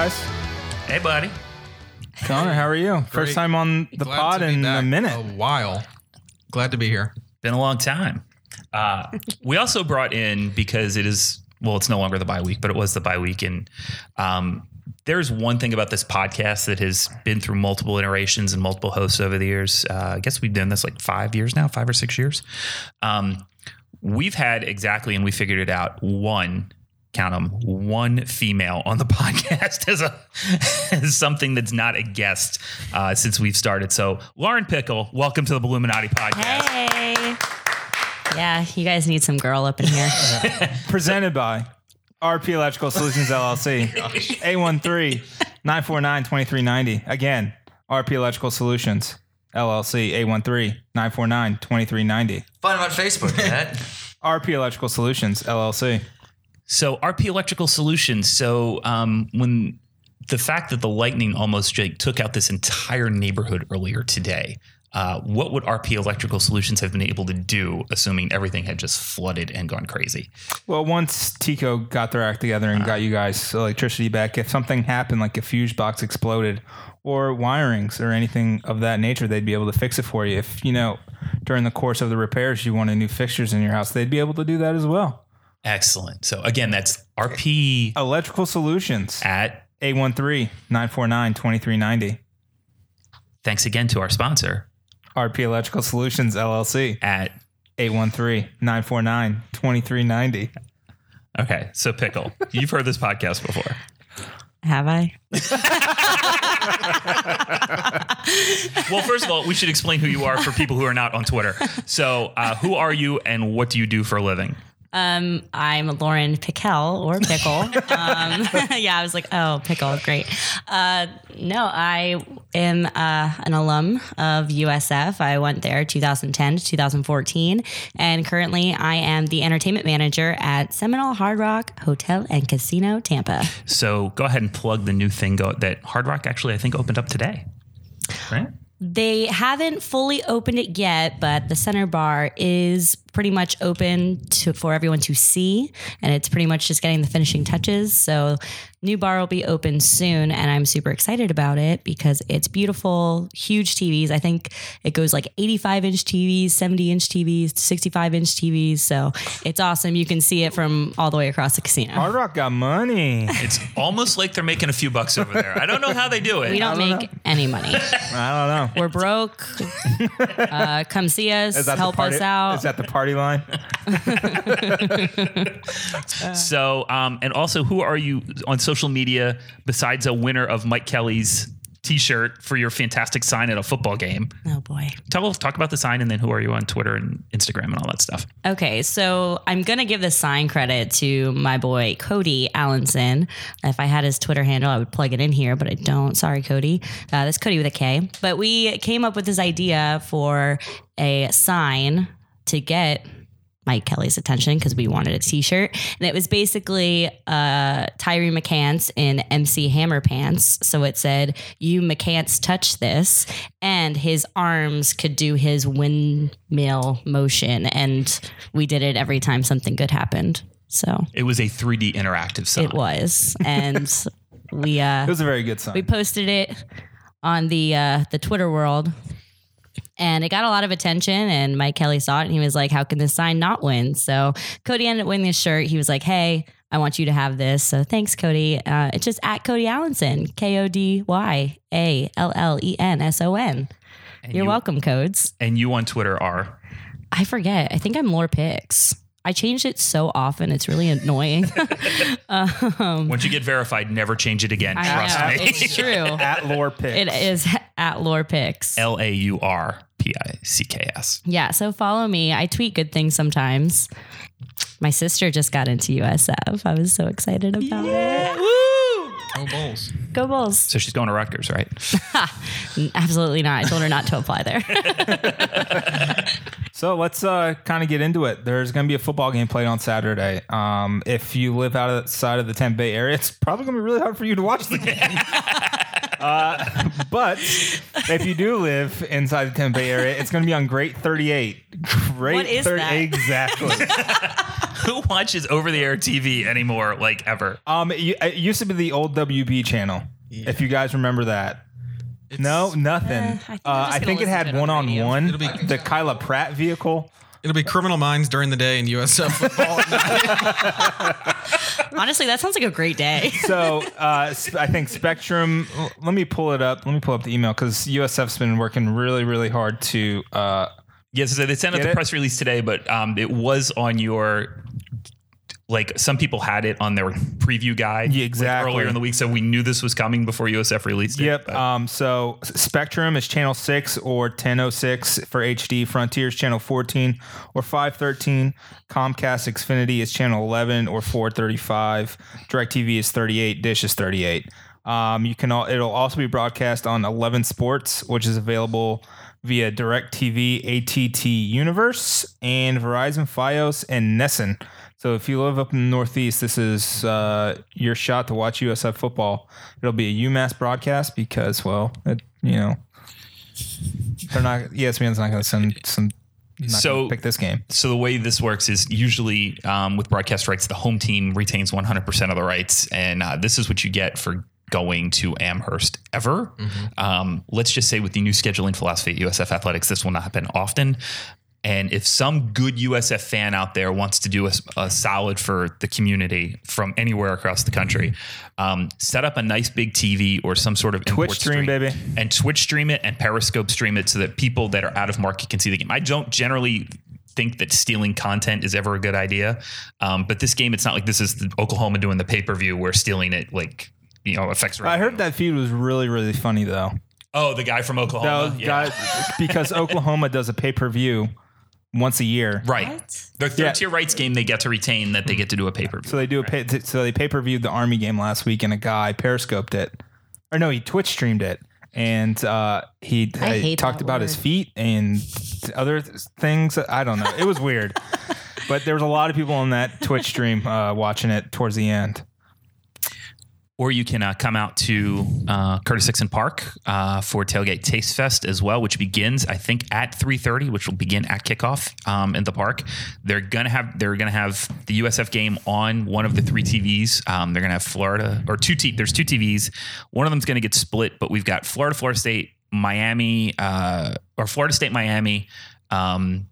guys. Hey, buddy. Connor, how are you? First time on the Glad pod to be in a back minute. A while. Glad to be here. Been a long time. Uh, we also brought in because it is well, it's no longer the bye week, but it was the bye week, and um, there's one thing about this podcast that has been through multiple iterations and multiple hosts over the years. Uh, I guess we've done this like five years now, five or six years. Um, we've had exactly, and we figured it out. One, count them, one female on the podcast as a as something that's not a guest uh, since we've started. So, Lauren Pickle, welcome to the Illuminati podcast. Hey. Yeah, you guys need some girl up in here. Presented by RP Electrical Solutions LLC. A13 949 2390. Again, RP Electrical Solutions LLC. A13 949 2390. Find him on Facebook, Matt. RP Electrical Solutions LLC. So RP Electrical Solutions. So um, when the fact that the lightning almost like, took out this entire neighborhood earlier today, uh, what would RP Electrical Solutions have been able to do, assuming everything had just flooded and gone crazy? Well, once TECO got their act together and got you guys electricity back, if something happened, like a fuse box exploded or wirings or anything of that nature, they'd be able to fix it for you. If, you know, during the course of the repairs, you wanted new fixtures in your house, they'd be able to do that as well. Excellent. So again, that's RP Electrical Solutions, at. A13 949 2390. Thanks again to our sponsor RP Electrical Solutions LLC, at. 813 949 2390. Okay, so Pickle, you've heard this podcast before. Have I? Well, first of all, we should explain who you are for people who are not on Twitter. So, uh, who are you and what do you do for a living? Um, I'm Lauren Pickel or Pickle. um, yeah, I was like, oh, Pickle, great. Uh, no, I am uh, an alum of USF. I went there 2010 to 2014, and currently I am the entertainment manager at Seminole Hard Rock Hotel and Casino Tampa. So, go ahead and plug the new thing go- that Hard Rock actually, I think, opened up today. Right? They haven't fully opened it yet, but the center bar is pretty much open to for everyone to see, and it's pretty much just getting the finishing touches. So, new bar will be open soon, and I'm super excited about it because it's beautiful, huge TVs. I think it goes like 85 inch TVs, 70 inch TVs, 65 inch TVs. So it's awesome. You can see it from all the way across the casino. Hard Rock got money. It's almost like they're making a few bucks over there. I don't know how they do it. we don't make any money. I don't know. We're broke. Uh, come see us. Help party, us out. Is that the party line? So, um, and also, who are you on social media besides a winner of Mike Kelly's T-shirt for your fantastic sign at a football game? oh boy. Tell us, talk about the sign, and then who are you on Twitter and Instagram and all that stuff? Okay, so I'm gonna give the sign credit to my boy Kody Allenson. If I had his Twitter handle, I would plug it in here, but I don't. Sorry, Kody. Uh, that's Kody with a K. But we came up with this idea for a sign to get Mike Kelly's attention because we wanted a T-shirt, and it was basically uh, Tyre McCants in MC Hammer pants. So it said, "You McCants touch this," and his arms could do his windmill motion, and we did it every time something good happened. So It was a 3D interactive sign. it was, and we uh, It was a very good sign. we posted it on the uh, the Twitter world, and it got a lot of attention. And Mike Kelly saw it, and he was like, "How can this sign not win?" So Kody ended up winning this shirt. He was like, "Hey." I want you to have this. So thanks, Kody. Uh, it's just at Kody Allenson, K O D Y A L L E N S O N. You're you- welcome, Codes. And you on Twitter are I forget. I think I'm Laur Picks. I changed it so often. It's really annoying. Um, once you get verified, never change it again. I Trust know. me. It's true. At Laur Picks. It is at Laur Picks. L A U R P I C K S. Yeah, so follow me. I tweet good things sometimes. My sister just got into USF. I was so excited about it. Woo! Go Bulls. Go Bulls. So she's going to Rutgers, right? Absolutely not. I told her not to apply there. So let's uh, kind of get into it. There's going to be a football game played on Saturday. Um, if you live outside of the Tampa Bay area, it's probably going to be really hard for you to watch the game. uh, but if you do live inside the Tampa Bay area, it's going to be on Great 38. Great What is 30 that? Exactly. who watches over the air TV anymore, like ever? Um, it, it used to be the old WB channel. If you guys remember that. No, nothing. Eh, I think uh, I'm just I gonna think it had to it on one the on radio. one. It'll be- The Kyla Pratt vehicle. It'll be Criminal Minds during the day and USF football. at night. Honestly, that sounds like a great day. So uh, I think Spectrum. Let me pull it up. Let me pull up the email because USF's been working really, really hard to. Uh, Yes, so they sent out the it? press release today, but um, it was on your. Like some people had it on their preview guide Yeah, like, exactly. earlier in the week, so we knew this was coming before USF released it. Yep. Um, so Spectrum is channel six or 1006 for HD. Frontiers channel 14 or 513. Comcast Xfinity is channel 11 or 435. DirecTV is 38. Dish is 38. Um, you can all, it'll also be broadcast on 11 Sports, which is available via DirecTV, ATT U-verse, and Verizon, FiOS, and NESN. So if you live up in the Northeast, this is uh, your shot to watch USF football. It'll be a UMass broadcast because, well, it, you know, they're not. ESPN's not going to send some. Not So- pick this game. So the way this works is usually um, with broadcast rights, the home team retains 100% of the rights, and uh, this is what you get for going to Amherst ever. Um, let's just say with the new scheduling philosophy at USF Athletics, this will not happen often. And if some good USF fan out there wants to do a, a solid for the community from anywhere across the country, um, set up a nice big TV or some sort of Twitch import stream, baby. and Twitch stream it and Periscope stream it so that people that are out of market can see the game. I don't generally think that stealing content is ever a good idea, um, but this game, it's not like this is the Oklahoma doing the pay per view where stealing it like you know affects. I heard that feud was really, really funny though. Oh, the guy from Oklahoma. yeah. because Oklahoma does a pay per view once a year. Right. What? Their third Yeah. tier rights game, they get to retain that they get to do a pay per view. So they do a pay, so they pay per viewed the Army game last week, and a guy periscoped it, or no, he Twitch streamed it, and uh, he I uh, hate talked that about his feet and other things. I don't know. It was weird, but there was a lot of people on that Twitch stream uh, watching it towards the end. Or you can uh, come out to uh, Curtis Hixon Park uh, for Tailgate Taste Fest as well, which begins I think at three thirty, which will begin at kickoff um, in the park. They're gonna have they're gonna have the USF game on one of the three TVs. Um, they're gonna have Florida or two T. There's two TVs. One of them's gonna get split, but we've got Florida, Florida State, Miami, uh, or Florida State, Miami. Um,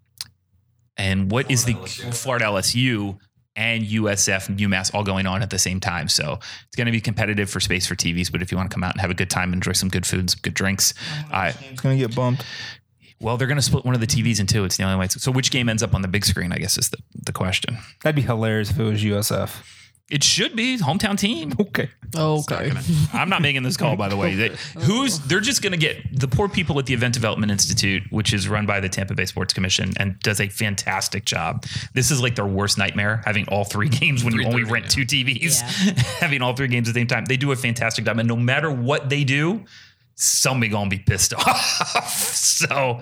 and what is the Florida LSU and USF and UMass all going on at the same time? So it's going to be competitive for space for TVs. But if you want to come out and have a good time, enjoy some good food and some good drinks, uh, It's gonna get bumped. well, they're going to split one of the TVs in two. It's the only way. So which game ends up on the big screen? I guess is the, the question. That'd be hilarious if it was USF. It should be hometown team. Okay. Okay. I'm not making this call, by the way. They, who's they're just going to get the poor people at the Event Development Institute, which is run by the Tampa Bay Sports Commission and does a fantastic job. This is like their worst nightmare, having all three games when you only 3:30, rent two TVs, having all three games at the same time. They do a fantastic job, and no matter what they do, somebody gonna be pissed off. so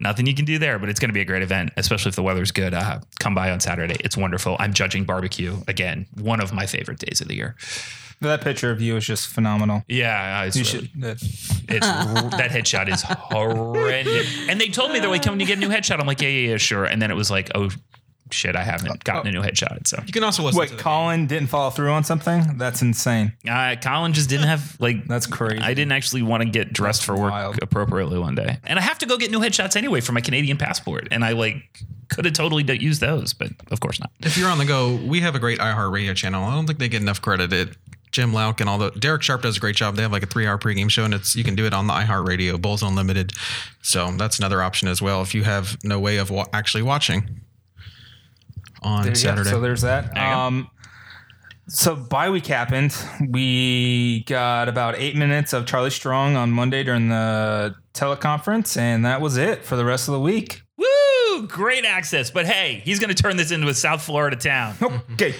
nothing you can do there, but it's gonna be a great event, especially if the weather's good. Uh, come by on Saturday; it's wonderful. I'm judging barbecue again, one of my favorite days of the year. That picture of you is just phenomenal. Yeah, it's You really- should. uh, it's that headshot is horrendous. And they told me they're like, "Can you get a new headshot?" I'm like, "Yeah, yeah, yeah, sure." And then it was like, "Oh shit, I haven't gotten a new headshot." So You can also listen Wait, to the Collin didn't follow through on something? That's insane. uh, Collin just didn't have like. That's crazy. I didn't actually want to get dressed for work wild. appropriately one day, and I have to go get new headshots anyway for my Canadian passport. And I like could have totally used those, but of course not. if you're on the go, we have a great iHeartRadio channel. I don't think they get enough credit. It Jim Louk and all the Derek Sharp does a great job. They have like a three hour pregame show, and it's you can do it on the iHeartRadio Bulls Unlimited. So that's another option as well if you have no way of wa- actually watching on There you go. Saturday. So there's that. There. Um, so bye week happened. We got about eight minutes of Charlie Strong on Monday during the teleconference, and that was it for the rest of the week. Woo! Great access, but hey, he's going to turn this into a South Florida town. Okay.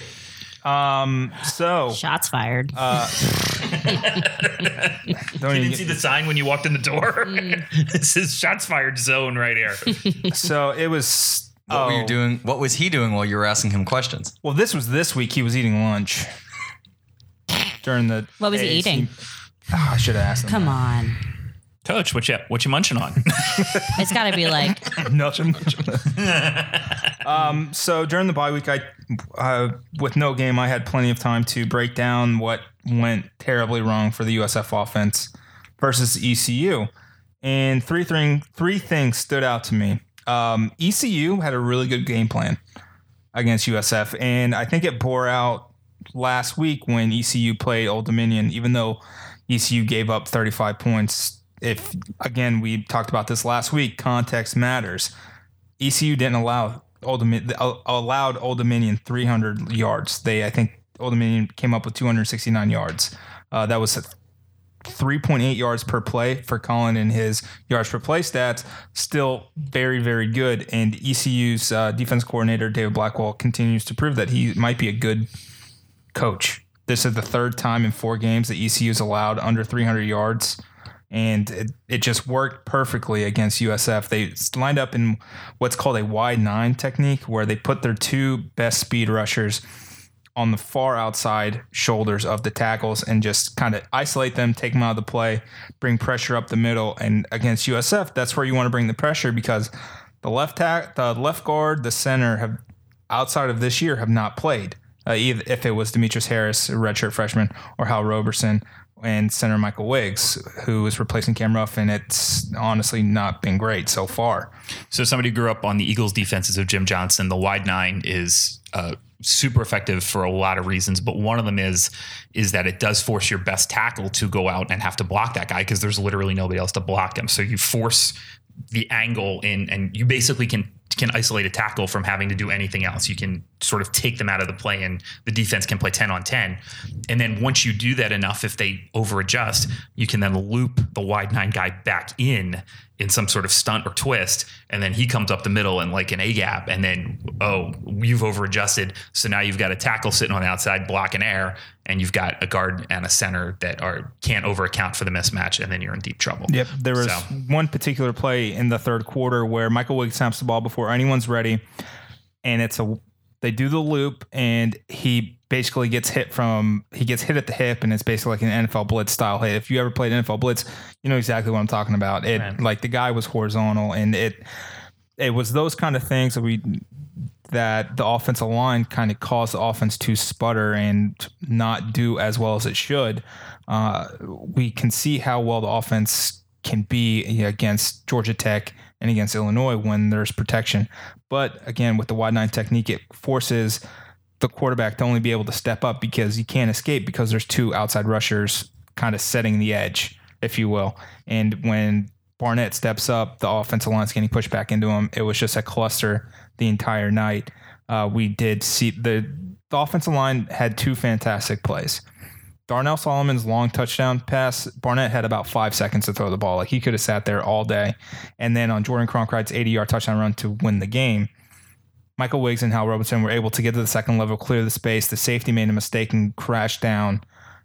Um. So Shots fired. don't You didn't get- see the sign when you walked in the door. this is shots fired zone right here. so it was. What were oh, you doing? What was he doing while you were asking him questions? Well, this was this week. He was eating lunch during the. What was he AAC eating? Ah, I should have asked him. Come on. Coach, what you what you munching on? It's got to be like Nothing. um, so during the bye week, I, uh, with no game, I had plenty of time to break down what went terribly wrong for the USF offense versus ECU, and three thing, three things stood out to me. Um, ECU had a really good game plan against USF, and I think it bore out last week when ECU played Old Dominion, even though ECU gave up 35 points. If again, we talked about this last week, context matters. ECU didn't allow Old Dominion, allowed Old Dominion 300 yards. They, I think, Old Dominion came up with 269 yards. Uh, that was 3.8 yards per play for Collin and his yards per play stats. Still very, very good. And ECU's uh, defense coordinator David Blackwell continues to prove that he might be a good coach. This is the third time in four games that ECU's allowed under 300 yards and it, it just worked perfectly against USF. They lined up in what's called a wide nine technique, where they put their two best speed rushers on the far outside shoulders of the tackles and just kind of isolate them, take them out of the play, bring pressure up the middle. And against USF, that's where you want to bring the pressure because the left tack, the left guard, the center have outside of this year have not played. Uh, if it was Demetrius Harris, redshirt freshman, or Hal Roberson and center Michael Wiggs, who is replacing Cam Ruff, and it's honestly not been great so far. So, somebody grew up on the Eagles' defenses of Jim Johnson. The wide nine is uh, super effective for a lot of reasons, but one of them is is that it does force your best tackle to go out and have to block that guy because there's literally nobody else to block him. So you force the angle in, and you basically can can isolate a tackle from having to do anything else. You can sort of take them out of the play, and the defense can play 10 on 10. And then once you do that enough, if they over adjust, you can then loop the wide nine guy back in in some sort of stunt or twist. And then he comes up the middle and like an A gap. And then, oh, you've over adjusted. So now you've got a tackle sitting on the outside blocking air, and you've got a guard and a center that are can't over account for the mismatch. And then you're in deep trouble. Yep. There was So- one particular play in the third quarter where Michael Wiggs snaps the ball before anyone's ready, and it's a they do the loop, and he basically gets hit from he gets hit at the hip, and it's basically like an NFL blitz style hit. If you ever played NFL blitz, you know exactly what I'm talking about. It Right. like the guy was horizontal, and it it was those kind of things that we that the offensive line kind of caused the offense to sputter and not do as well as it should. Uh, we can see how well the offense can be against Georgia Tech and against Illinois when there's protection. But again, with the wide nine technique, it forces the quarterback to only be able to step up because you can't escape because there's two outside rushers kind of setting the edge, if you will. And when Barnett steps up, the offensive line's getting pushed back into him. It was just a cluster the entire night. Uh, we did see the the offensive line had two fantastic plays. Darnell Salomon's long touchdown pass, Barnett had about five seconds to throw the ball. Like he could have sat there all day. And then on Jordan Cronkrite's 80 yard touchdown run to win the game, Michael Wiggs and Hal Robinson were able to get to the second level, clear the space. The safety made a mistake and crashed down,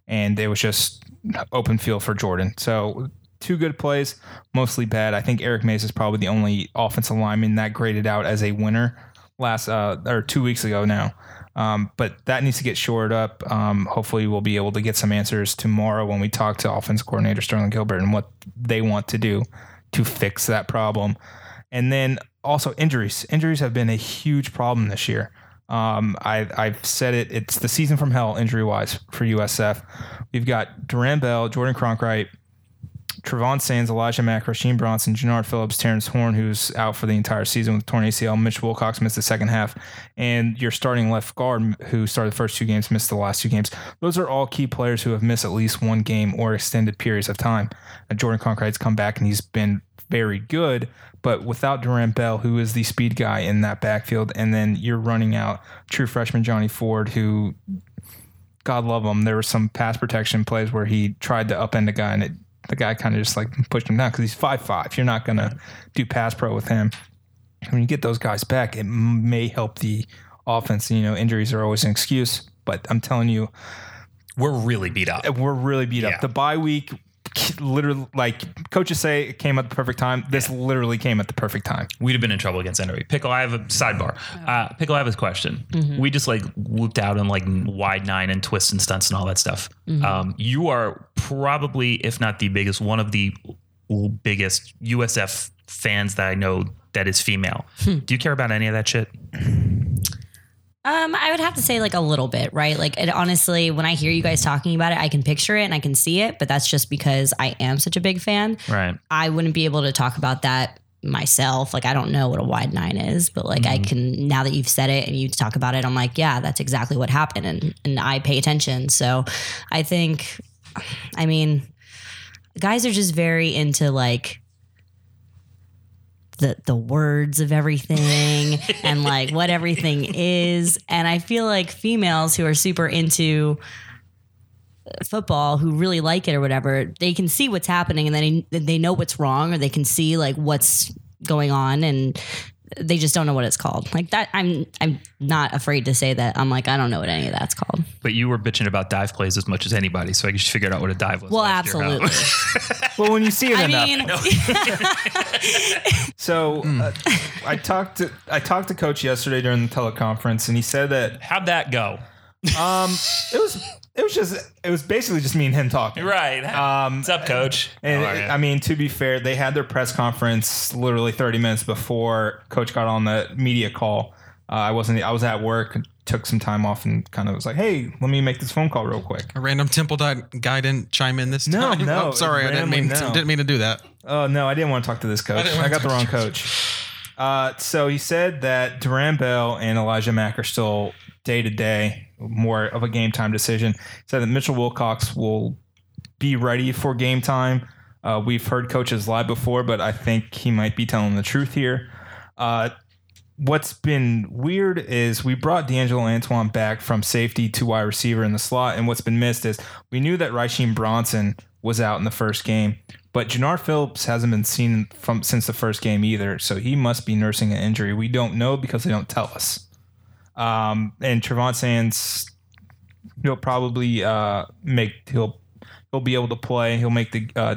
and it was just open field for Jordan. So two good plays, mostly bad. I think Eric Mays is probably the only offensive lineman that graded out as a winner last uh, or two weeks ago now. Um, but that needs to get shored up. Um, hopefully, we'll be able to get some answers tomorrow when we talk to offense coordinator Sterling Gilbert and what they want to do to fix that problem. And then also injuries. Injuries have been a huge problem this year. Um, I, I've said it. It's the season from hell injury wise for USF. We've got Duran Bell, Jordan Cronkrite, Trevon Sands, Elijah Mack, Rasheem Bronson, Jannard Phillips, Terrence Horn, who's out for the entire season with torn ACL. Mitch Wilcox missed the second half, and your starting left guard, who started the first two games, missed the last two games. Those are all key players who have missed at least one game or extended periods of time. Uh, Jordan Cronkrite's come back and he's been very good, but without Durant Bell, who is the speed guy in that backfield, and then you're running out true freshman Johnny Ford, who God love him. There were some pass protection plays where he tried to upend a guy and it, the guy kind of just like pushed him down because he's five five. You're not gonna do pass pro with him. When you get those guys back, it m- may help the offense. You know, injuries are always an excuse, but I'm telling you, We're really beat up. we're really beat Yeah. up. The bye week, literally, like coaches say, it came at the perfect time. This literally came at the perfect time. We'd have been in trouble against NWA. Pickle, I have a sidebar. Uh, Pickle, I have a question. We just like looped out on like wide nine and twists and stunts and all that stuff. Um, you are probably, if not the biggest, one of the biggest USF fans that I know that is female. Do you care about any of that shit? Um, I would have to say like a little bit, right? Like it honestly, when I hear you guys talking about it, I can picture it and I can see it, but that's just because I am such a big fan. Right. I wouldn't be able to talk about that myself. Like I don't know what a wide nine is, but like I can now that you've said it and you talk about it, I'm like, yeah, that's exactly what happened and and I pay attention. So I think I mean guys are just very into like the the words of everything and like what everything is. And I feel like females who are super into football who really like it or whatever, they can see what's happening and then they, they know what's wrong or they can see like what's going on and they just don't know what it's called. Like that I'm I'm not afraid to say that. I'm like I don't know what any of that's called. But you were bitching about dive plays as much as anybody, so I just figured out what a dive was. Well, last year, huh? absolutely. Well, when you see it I enough. mean, So uh, I talked to I talked to coach yesterday during the teleconference, and he said that How'd that go? um, it was it was just it was basically just me and him talking. Right. Um, What's up, coach? And How are ya? I mean, to be fair, they had their press conference literally 30 minutes before Coach got on the media call. Uh, I wasn't. I was at work. Took some time off and kind of was like, "Hey, let me make this phone call real quick." A random temple guy didn't chime in this No, time. no, Oh, sorry, I didn't mean randomly, no. didn't mean to do that. Oh no, I didn't want to talk to this coach. didn't I, got the wrong coach. Uh, so he said that Duran Bell and Elijah Mack are still day to day, more of a game time decision. Said that Mitchell Wilcox will be ready for game time. Uh, we've heard coaches lie before, but I think he might be telling the truth here. Uh, what's been weird is we brought D'Angelo Antoine back from safety to wide receiver in the slot, and what's been missed is we knew that Raheem Bronson was out in the first game, but Jannar Phillips hasn't been seen from since the first game either, so he must be nursing an injury. We don't know because they don't tell us. Um, and Trevon Sands, he'll probably uh, make he'll he'll be able to play. He'll make the uh,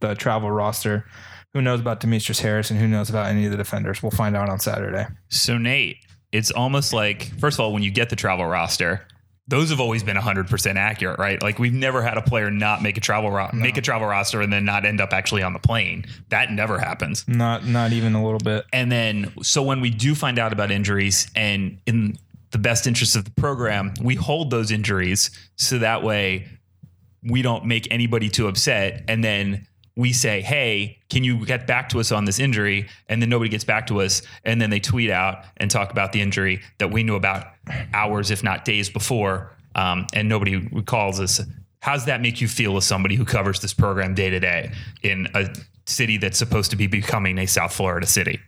the travel roster. Who knows about Demetrius Harris and who knows about any of the defenders? We'll find out on Saturday. So Nate, it's almost like first of all, when you get the travel roster, those have always been 100% accurate, right? Like we've never had a player not make a travel ro- make a travel roster and then not end up actually on the plane. That never happens. Not not even a little bit. And then so when we do find out about injuries and in the best interest of the program, we hold those injuries so that way we don't make anybody too upset and then we say, "Hey, can you get back to us on this injury?" And then nobody gets back to us, and then they tweet out and talk about the injury that we knew about hours, if not days before, um, and nobody recalls us. How's that make you feel as somebody who covers this program day to day in a city that's supposed to be becoming a South Florida city?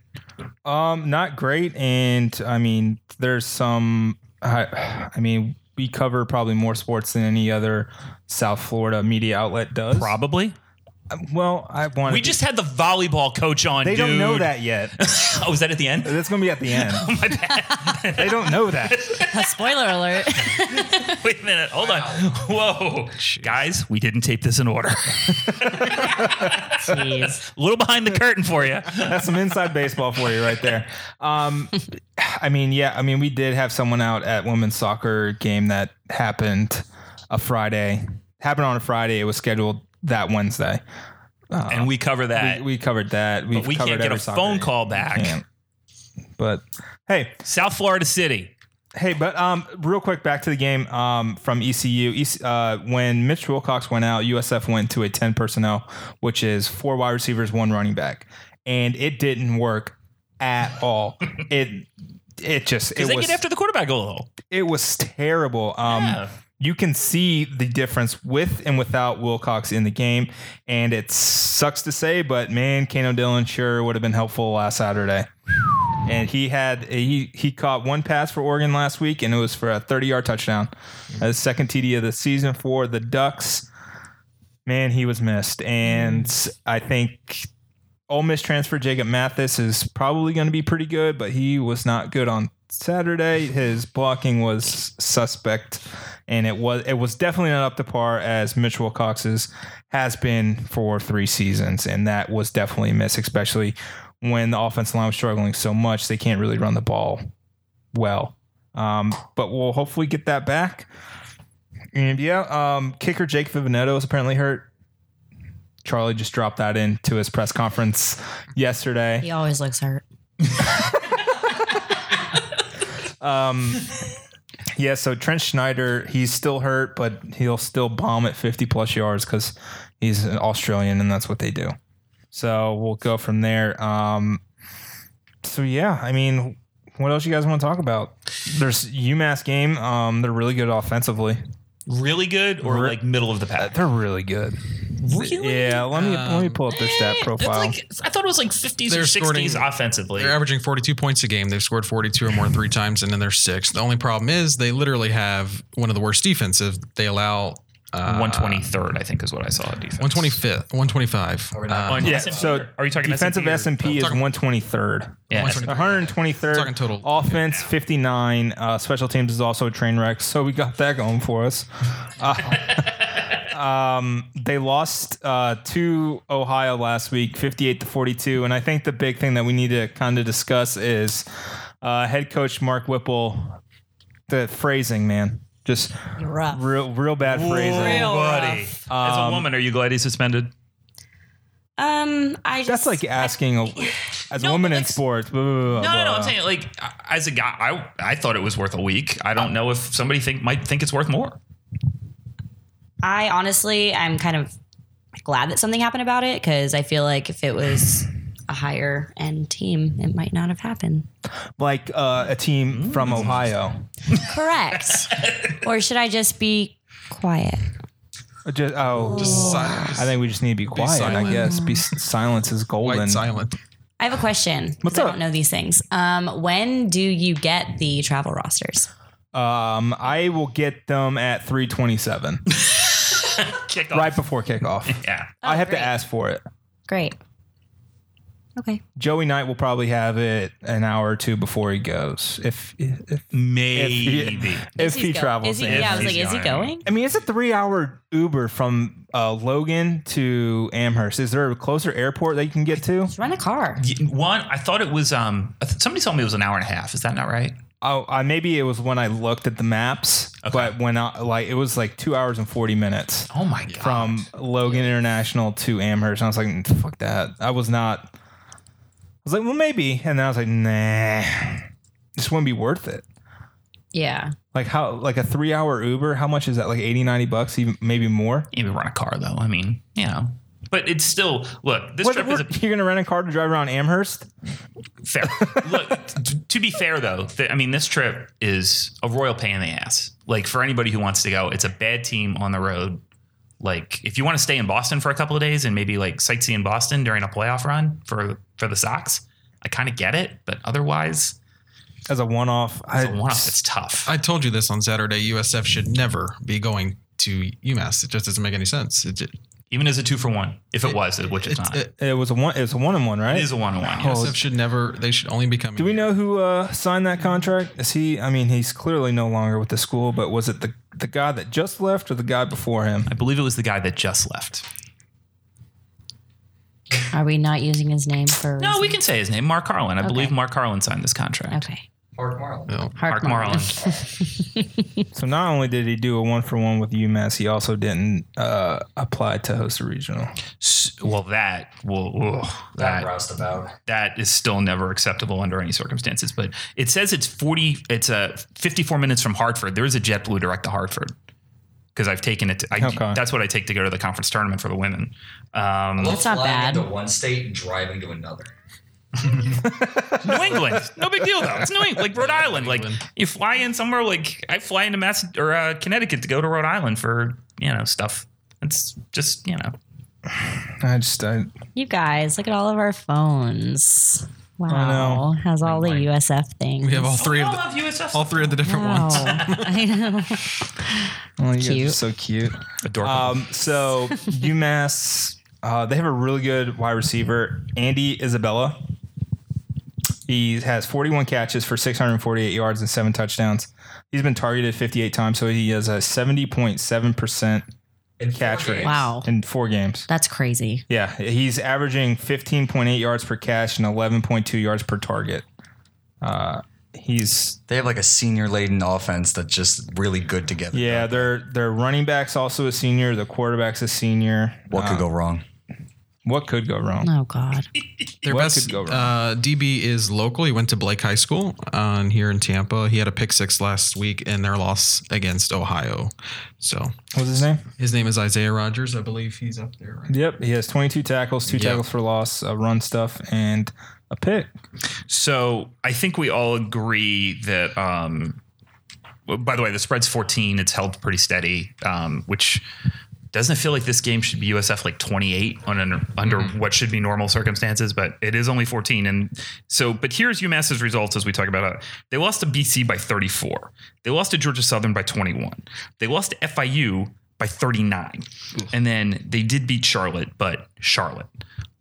Um, not great, and I mean, there's some. I, I mean, we cover probably more sports than any other South Florida media outlet does. Probably. Well, I want. We just had the volleyball coach on. They don't know that yet. oh, was that at the end? That's gonna be at the end. Oh, my bad. they don't know that. A spoiler alert. Wait a minute. Hold on. Whoa, guys, we didn't tape this in order. Jeez. A little behind the curtain for you. That's some inside baseball for you right there. Um, I mean, yeah, I mean, we did have someone out at women's soccer game that happened a Friday. Happened on a Friday. It was scheduled that Wednesday. and we cover that. We, we covered that. We covered can't get a phone call back. But hey, South Florida City. Hey, but um, real quick, back to the game um, from ECU. EC, uh, when Mitch Wilcox went out, USF went to a ten personnel, which is four wide receivers, one running back, and it didn't work at all. it it just it Because they was get after the quarterback a little. it was terrible. Um, Yeah. You can see the difference with and without Wilcox in the game, and it sucks to say, but man, Kano Dillon sure would have been helpful last Saturday. And he had he he caught one pass for Oregon last week, and it was for a 30 yard touchdown, his second TD of the season for the Ducks. Man, he was missed, and I think Ole Miss transfer Jacob Mathis is probably going to be pretty good, but he was not good on Saturday. His blocking was suspect, and it was it was definitely not up to par as Mitch Wilcox's has been for three seasons, and that was definitely a miss, especially when the offensive line was struggling so much they can't really run the ball well. Um, but we'll hopefully get that back. And yeah, um, kicker Jake Vivinetto is apparently hurt. Charlie just dropped that into his press conference yesterday. He always looks hurt. Yeah, so Trent Schneider, he's still hurt, but he'll still bomb at 50 plus yards because he's an Australian and that's what they do. So we'll go from there. Um, so yeah, I mean, what else you guys want to talk about? There's UMass game. Um, they're really good offensively. Really good or Re- like middle of the pack? They're really good. Really? Yeah, let me let me pull up their stat profile. like- I thought it was like 50s or They're 60s scoring- offensively. They're averaging 42 points a game. They've scored 42 or more three times, and then they're sixth. The only problem is they literally have one of the worst defensive. They allow uh, 123rd, I think, is what I saw at defense. 125th, 125. Are we not- Uh, yeah, so are you talking defensive S and P is Talking- 123rd. Yeah. 123rd Talking total. offense 59 uh, special teams is also a train wreck so we got that going for us uh, um, they lost uh, to ohio last week 58 to 42 and i think the big thing that we need to kind of discuss is uh, head coach mark whipple the phrasing man just Rough. real real bad phrasing Real buddy. rough. As a Um, woman, are you glad he's suspended? Um, I just that's like asking a, as a No, woman but in like- sports blah, blah, blah, No, no, no. blah. I'm saying like as a guy, I I thought it was worth a week. I don't know if somebody think might think it's worth more. I honestly, I'm kind of glad that something happened about it because I feel like if it was a higher end team, it might not have happened. like uh, a team from ohio Correct. or should I just be quiet? Just, oh, Just silence. I think we just need to be quiet. I guess be silence is golden. White silent. I have a question. What's up? I don't know these things. Um, when do you get the travel rosters? Um, I will get them at three twenty-seven, Kick right before kickoff. Yeah. I have great. to ask for it. Great. Okay. Joey Knight will probably have it an hour or two before he goes. If if Maybe. if Is he go- travels, Is he, in. yeah, I was like, is he going. going? I mean, it's a three-hour Uber from uh, Logan to Amherst. Is there a closer airport that you can get to? Just rent a car. Y- One, I thought it was. Um, I th- somebody told me it was an hour and a half. Is that not right? Oh, uh, maybe it was when I looked at the maps, but when I like it was like two hours and forty minutes. Oh my god. from Logan International to Amherst. And I was like, fuck that. I was not. I was like, well, maybe. And then I was like, nah, this wouldn't be worth it. Yeah. Like how, like a three hour Uber, how much is that? Like 80, 90 bucks, even maybe more. maybe rent a car though. I mean, you know, but it's still look. This What, trip what- is a you're gonna rent a car to drive around Amherst? fair. look, t- to be fair though, th- I mean, this trip is a royal pain in the ass. Like for anybody who wants to go, it's a bad team on the road. Like if you want to stay in Boston for a couple of days and maybe like sightsee in Boston during a playoff run for for the Sox, I kind of get it. But otherwise, As a one off, as a one-off, it's tough. I told you this on Saturday. USF should never be going to UMass. It just doesn't make any sense. It, it, Even as a two for one, if it, was, which it's, not. it- it was a one. It was a one on one, right? it is a one on one. Oh, USF should never. They should only be coming. Do we know who uh, signed that contract? Is he? I mean, he's clearly no longer with the school. But was it the the guy that just left or the guy before him? I believe it was the guy that just left. Are we not using his name for? No, we can say his name, Mark Harlan. I believe Mark Harlan signed this contract. Okay. Mark Marlin. No. Mark Marlin. So not only did he do a one for one with UMass, he also didn't uh, apply to host a regional. S- well, that will ugh, That that roused about. that is still never acceptable under any circumstances. But it says it's forty. It's a fifty-four minutes from Hartford. There is a JetBlue direct to Hartford because I've taken it. To, I, Okay. That's what I take to go to the conference tournament for the women. Um, That's not Flying bad. Into one state and driving to another. New England, no big deal though. It's New England, like Rhode Island. Like you fly in somewhere. Like I fly into Mass or uh, Connecticut to go to Rhode Island for you know stuff. It's just you know. I just I, You guys, look at all of our phones. Wow. know. Has all the USF things. We have all three of the love USF. all three of the different Wow. ones. I know. oh, you guys are Cute. so cute. Adorable. Um, so UMass, uh, they have a really good wide receiver, Andy Isabella. He has 41 catches for 648 yards and seven touchdowns. He's been targeted 58 times, so he has a 70.7 percent In four catch rate. Wow. in four games. That's crazy. Yeah, he's averaging 15.8 yards per catch and 11.2 yards per target. Uh, he's They have like a senior laden offense that's just really good together. yeah, their their running back's also a senior. The quarterback's a senior. What could Uh, go wrong? What could go wrong? Oh God. Their What best could go wrong? uh, DB is local. He went to Blake High School on here in Tampa. He had a pick six last week in their loss against Ohio. So What's his name? his name is Isaiah Rogers. I believe he's up there. Right? Yep, he has 22 tackles, two Yep. tackles for loss, a run stuff, and a pick. So I think we all agree that. Um, by the way, the spread's 14. It's held pretty steady, um, which doesn't it feel like this game should be USF like 28 on an, under what should be normal circumstances, but it is only 14. And so, but here's UMass's results as we talk about it. They lost to BC by 34. They lost to Georgia Southern by 21. They lost to FIU by 39. And then they did beat Charlotte, but Charlotte.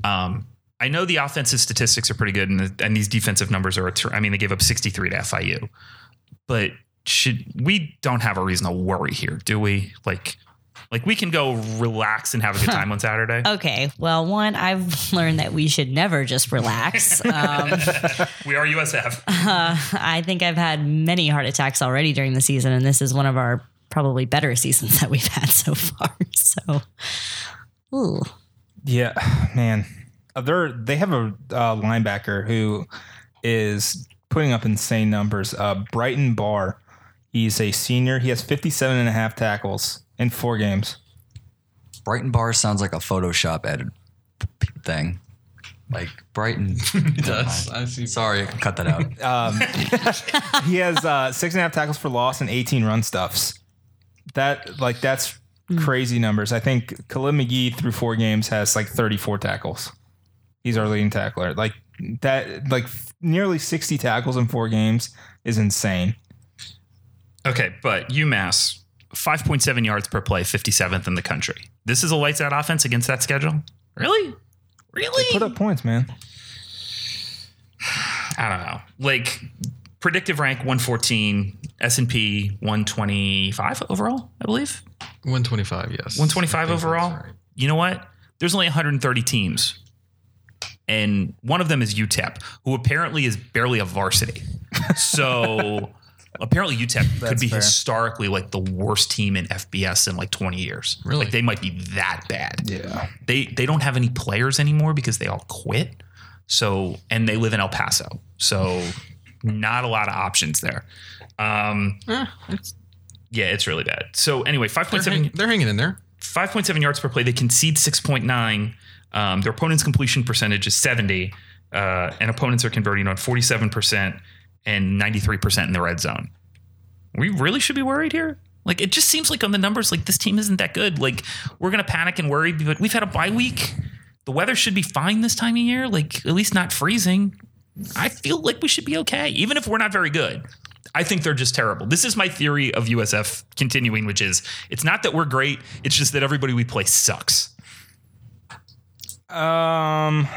Um, I know the offensive statistics are pretty good, and, the, and these defensive numbers are. I mean, they gave up 63 to FIU, but should we don't have a reason to worry here, do we? Like, like we can go relax and have a good time on Saturday. Okay. Well, one, I've learned that we should never just relax. Um, we are USF. I think I've had many heart attacks already during the season, and this is one of our probably better seasons that we've had so far. So, ooh. Yeah, man. Uh, They're they have a uh, linebacker who is putting up insane numbers. Uh, Bryton Barr, he's a senior. He has 57 and a half tackles in four games. Brighton Bar sounds like a Photoshop edit thing. Like Brighton. It does. I see. Sorry, I can cut that out. He has uh, six and a half tackles for loss and 18 run stuffs. That like that's crazy numbers. I think Khalid McGee through four games has like 34 tackles. He's our leading tackler. Like that, like nearly 60 tackles in four games is insane. Okay, but UMass 5.7 yards per play, 57th in the country. This is a lights out offense against that schedule. Really? Really? Put up points, man. I don't know. Like predictive rank 114, S&P 125 overall, I believe. 125, yes. 125 I think that's overall. right. You know what? There's only 130 teams. And one of them is UTEP, who apparently is barely a varsity. So apparently UTEP could be fair. historically like the worst team in FBS in like 20 years. Really? Like they might be that bad. Yeah. They they don't have any players anymore because they all quit. So and they live in El Paso. So not a lot of options there. Um, Eh, it's- yeah, it's really bad. So anyway, they're, 5.7 hang- they're hanging in there. 5.7 yards per play. They concede 6.9. Um, their opponent's completion percentage is 70, uh, and opponents are converting on 47% and 93% in the red zone. We really should be worried here. Like it just seems like on the numbers, like this team isn't that good. Like we're gonna panic and worry, but we've had a bye week. The weather should be fine this time of year. Like at least not freezing. I feel like we should be okay, even if we're not very good. I think they're just terrible. This is my theory of USF continuing, which is it's not that we're great, it's just that everybody we play sucks. Um.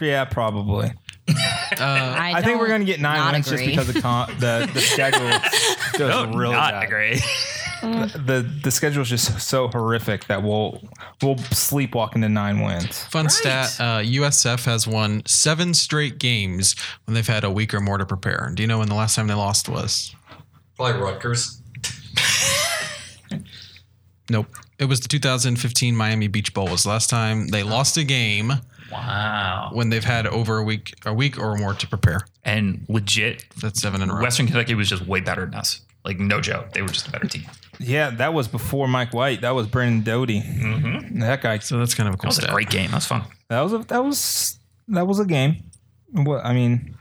Yeah, probably. I, I think we're gonna get nine not wins just because the con- the the schedule goes really not bad. agree. The the schedule is just so horrific that we'll we'll sleepwalk into nine wins. Fun stat uh, USF has won seven straight games when they've had a week or more to prepare. Do you know when the last time they lost was? Probably Rutgers. Nope. It was the 2015 Miami Beach Bowl. Was the last time they lost a game wow. when they've had over a week, a week or more to prepare. And legit, That's seven in a row. Western Kentucky was just way better than us. Like no joke, they were just a better team. Yeah, that was before Mike White. That was Brandon Doughty. Mm-hmm. That guy. so that's kind of a cool. That cool was a great game. That was fun. That was a that was that was a game. What I mean,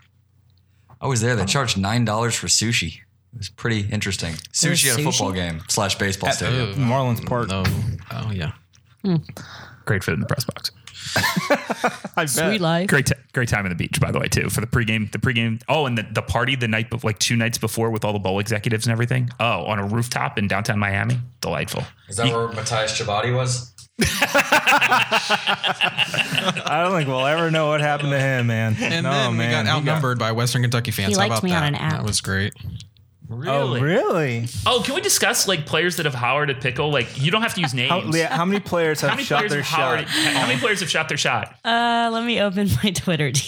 I was there. They charged nine dollars for sushi. It was pretty interesting. Sushi at a football game slash baseball stadium. Marlins Park. No. Oh yeah. Hmm. Great fit in the press box. I bet. Sweet life. Great, t- great time on the beach, by the way, too. For the pregame, the pregame. Oh, and the, the party the night, bef- like two nights before, with all the bowl executives and everything. Oh, on a rooftop in downtown Miami, delightful. Is that where Matthias Chabadi was? I don't think we'll ever know what happened to him, man. And no, then man. we got He outnumbered by Western Kentucky fans. He How liked about me on an app. That was great. Oh, really? Oh, can we discuss like players that have hollered at pickle? Like you don't have to use names. How, yeah, how many players have How many shot players their have hollered? shot? How many players have shot their shot? Uh, let me open my Twitter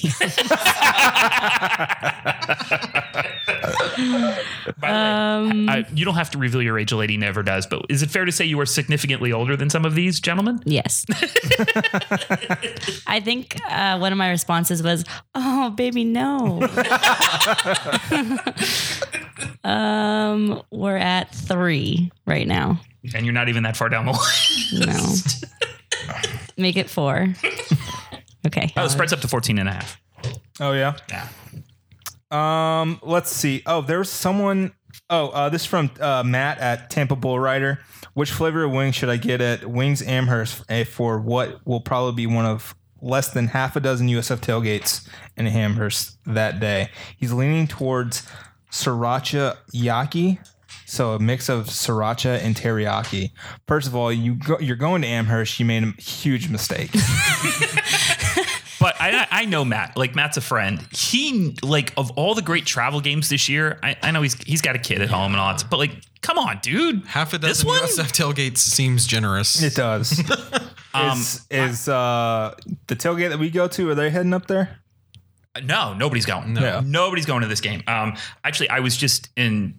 DM. By the way, I, you don't have to reveal your age. A lady never does. But is it fair to say you are significantly older than some of these gentlemen? Yes. I think uh, one of my responses was, "Oh, baby, no." um, we're at three right now. And you're not even that far down the line. No, make it four. Okay. Oh, the spread's up to 14 and a half. Oh yeah. Yeah. Um, let's see. Oh, there's someone. Oh, uh, this is from uh, Matt at Tampa Bull Rider. Which flavor of wings should I get at Wings Amherst eh, for what will probably be one of less than half a dozen USF tailgates in Amherst that day? He's leaning towards sriracha yaki. So a mix of sriracha and teriyaki. First of all, you go, you're going to Amherst. You made a huge mistake. But I, I know Matt. Like Matt's a friend. He like of all the great travel games this year. I, I know he's he's got a kid at home and all that. But like, come on, dude. Half a dozen one? USF tailgates seems generous. It does. is is uh, the tailgate that we go to? Are they heading up there? No, nobody's going. Yeah. Nobody's going to this game. Um, actually, I was just in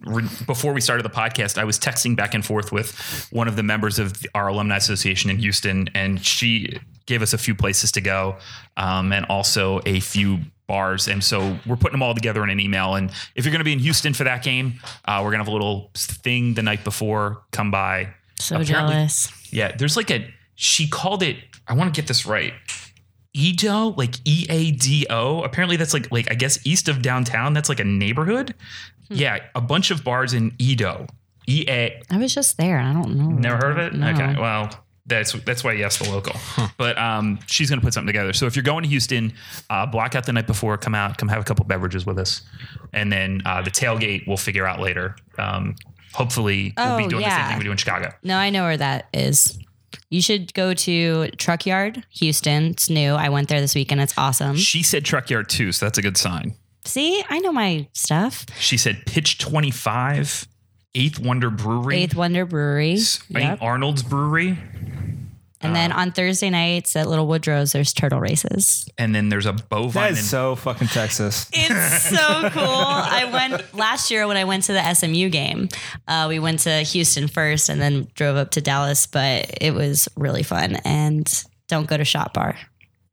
before we started the podcast. I was texting back and forth with one of the members of our alumni association in Houston, and she gave us a few places to go, um, and also a few bars. And so we're putting them all together in an email. And if you're going to be in Houston for that game, uh, we're gonna have a little thing the night before. Come by. So Apparently- jealous. Yeah, there's like a she called it. I want to get this right. EaDo, like E A D O. Apparently, that's like like I guess east of downtown. That's like a neighborhood. Yeah, a bunch of bars in EaDo. E A. I was just there. I don't know. Never heard of it. No. Okay, well. That's that's why you asked the local, but um, she's gonna put something together. So if you're going to Houston, uh, block out the night before, come out, come have a couple beverages with us, and then uh, the tailgate we'll figure out later. Um, hopefully, we'll be Oh, doing the same thing we do in Chicago. No, I know where that is. You should go to Truck Yard, Houston. It's new. I went there this weekend. It's awesome. She said truck yard too, so that's a good sign. See, I know my stuff. She said pitch 25, Eighth Wonder Brewery, Eighth Wonder Brewery. Yep. Arnold's Brewery, And then on Thursday nights at Little Woodrow's, there's turtle races. and then there's a bovine. is and- so fucking Texas. It's so cool. I went last year when I went to the SMU game. Uh, we went to Houston first and then drove up to Dallas, but it was really fun. And don't go to Shot Bar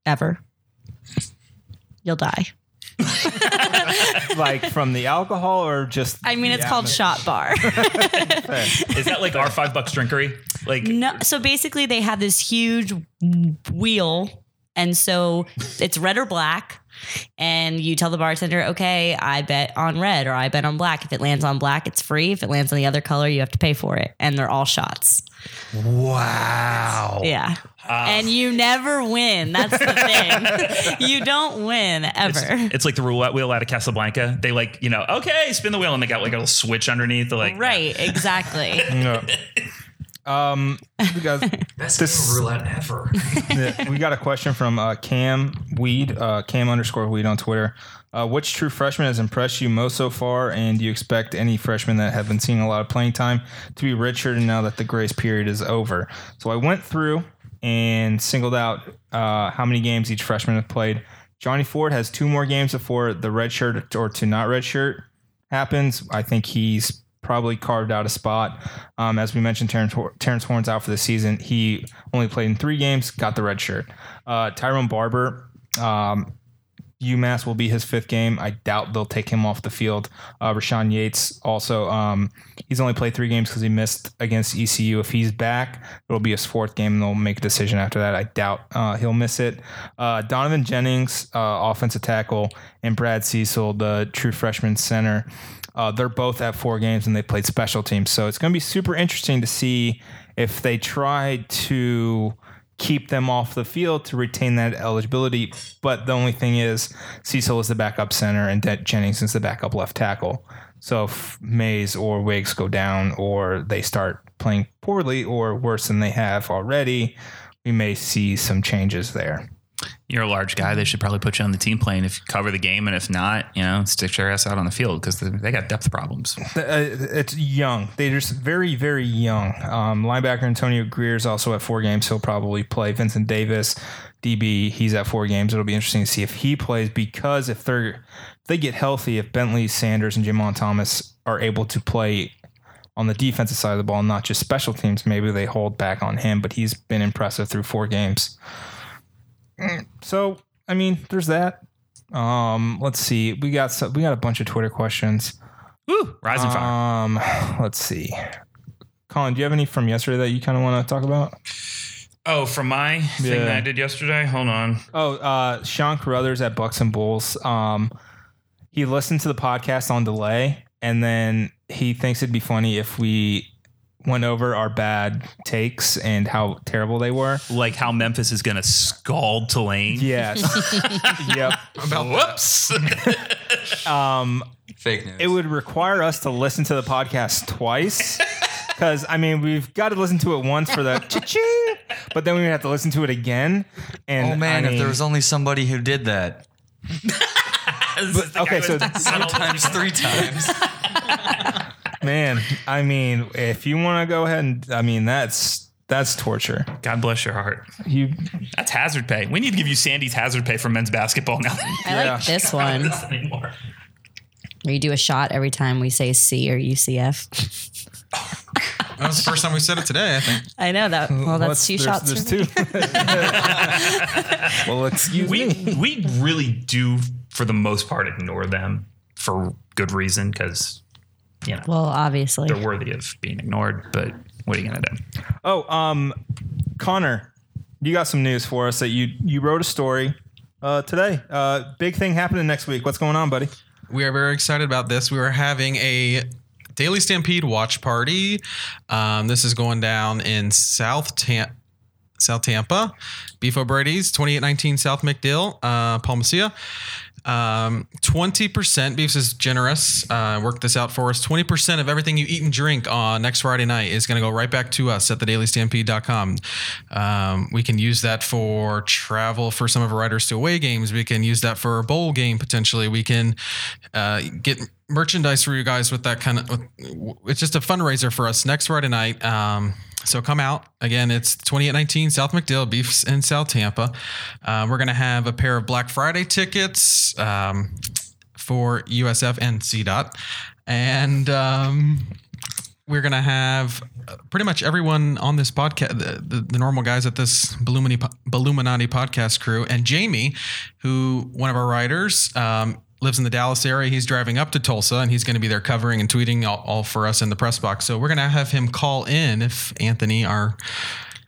ever. You'll die. like from the alcohol or just? I mean, it's called Shot Bar. is that like our five bucks drinkery? Like, No, so basically they have this huge wheel, and so it's red or black. And you tell the bartender, okay, I bet on red or I bet on black. If it lands on black, it's free. If it lands on the other color, you have to pay for it. And they're all shots. wow. Yeah. And you never win. That's the thing. you don't win ever. It's like the roulette wheel out of Casablanca. They like, you know, okay, spin the wheel, and they got like a little switch underneath. They're like, right, exactly. Yeah. Um, we got Best This- roulette ever. yeah, we got a question from uh, Cam Weed, uh, Cam underscore Weed on Twitter. Uh, which true freshman has impressed you most so far, and do you expect any freshmen that have been seeing a lot of playing time to be redshirted now that the grace period is over? So I went through and singled out uh, how many games each freshman has played. Johnny Ford has two more games before the redshirt or to not redshirt happens. I think he's probably carved out a spot. Um, as we mentioned, Terrence, Terrence Horn's out for the season. He only played in three games, got the red shirt. Uh, Tyrone Barber, um, UMass will be his fifth game. I doubt they'll take him off the field. Uh, Rashawn Yates also, um, he's only played three games because he missed against ECU. If he's back, it'll be his fourth game, and they'll make a decision after that. I doubt uh, he'll miss it. Uh, Donovan Jennings, uh, offensive tackle, and Brad Cecil, the true freshman center. Uh, they're both at four games and they played special teams. So it's going to be super interesting to see if they try to keep them off the field to retain that eligibility. But the only thing is, Cecil is the backup center and De- Jennings is the backup left tackle. So if Mays or Wiggs go down or they start playing poorly or worse than they have already, we may see some changes there. You're a large guy. They should probably put you on the team plane if you cover the game, and if not, you know, stick your ass out on the field because they got depth problems. Uh, it's young. They're just very, very young. Um, linebacker Antonio Greer is also at four games. He'll probably play. Vincent Davis, DB, he's at four games. It'll be interesting to see if he plays because if they're they get healthy, if Bentley Sanders and Jamon Thomas are able to play on the defensive side of the ball, not just special teams, maybe they hold back on him. But he's been impressive through four games. Mm, So I mean, there's that. Um, let's see. We got some, we got a bunch of Twitter questions. Woo, rising fire. Um, let's see. Collin, do you have any from yesterday that you kind of want to talk about? Oh, from my thing Yeah. that I did yesterday. Hold on. Oh, uh, Sean Carruthers at Bucks and Bulls. Um, he listened to the podcast on delay, and then he thinks it'd be funny if we went over our bad takes and how terrible they were. Like how Memphis is going to scald Tulane. Yes. yep. About Whoops. Um, Fake news. It would require us to listen to the podcast twice. Because I mean, we've got to listen to it once for the cha-ching, but then we would have to listen to it again. And oh man, I if there was only somebody who did that okay, so times three times. Man, I mean, if you want to go ahead and, I mean, that's that's torture. God bless your heart. You That's hazard pay. We need to give you Sandy's hazard pay for men's basketball now. I Yeah. like this one anymore. where you do a shot every time we say C or UCF. That was the first time we said it today, I think. I know that. Well, that's what's- two there's- shots. There's for me. two. well, excuse We me. we really do, for the most part, ignore them for good reason because you know Well, obviously. they're worthy of being ignored. But what are you gonna do? Oh, um, Connor, you got some news for us that you you wrote a story uh, today. Uh, big thing happening next week. What's going on, buddy? We are very excited about this. We are having a Daily Stampede watch party. Um, this is going down in South Tam- South Tampa, Beef O'Brady's, 2819 South MacDill, uh, Palma Ceia. Um, 20% Beefs is generous. Uh, work this out for us. 20% of everything you eat and drink on next Friday night is going to go right back to us at thedailystampede.com. Um, we can use that for travel for some of our riders to away games. We can use that for a bowl game potentially. We can uh, get merchandise for you guys with that kind of. It's just a fundraiser for us next Friday night. Um, so come out again. It's 2819 South MacDill, Beefs in South Tampa. Uh, we're gonna have a pair of Black Friday tickets um, for USF and CDOT, and um, we're gonna have pretty much everyone on this podcast, the, the, the normal guys at this Bulluminati, Bulluminati podcast crew, and Jamie, who one of our writers. Um, Lives in the Dallas area. He's driving up to Tulsa, and he's going to be there covering and tweeting all, all for us in the press box. So we're going to have him call in if Anthony, our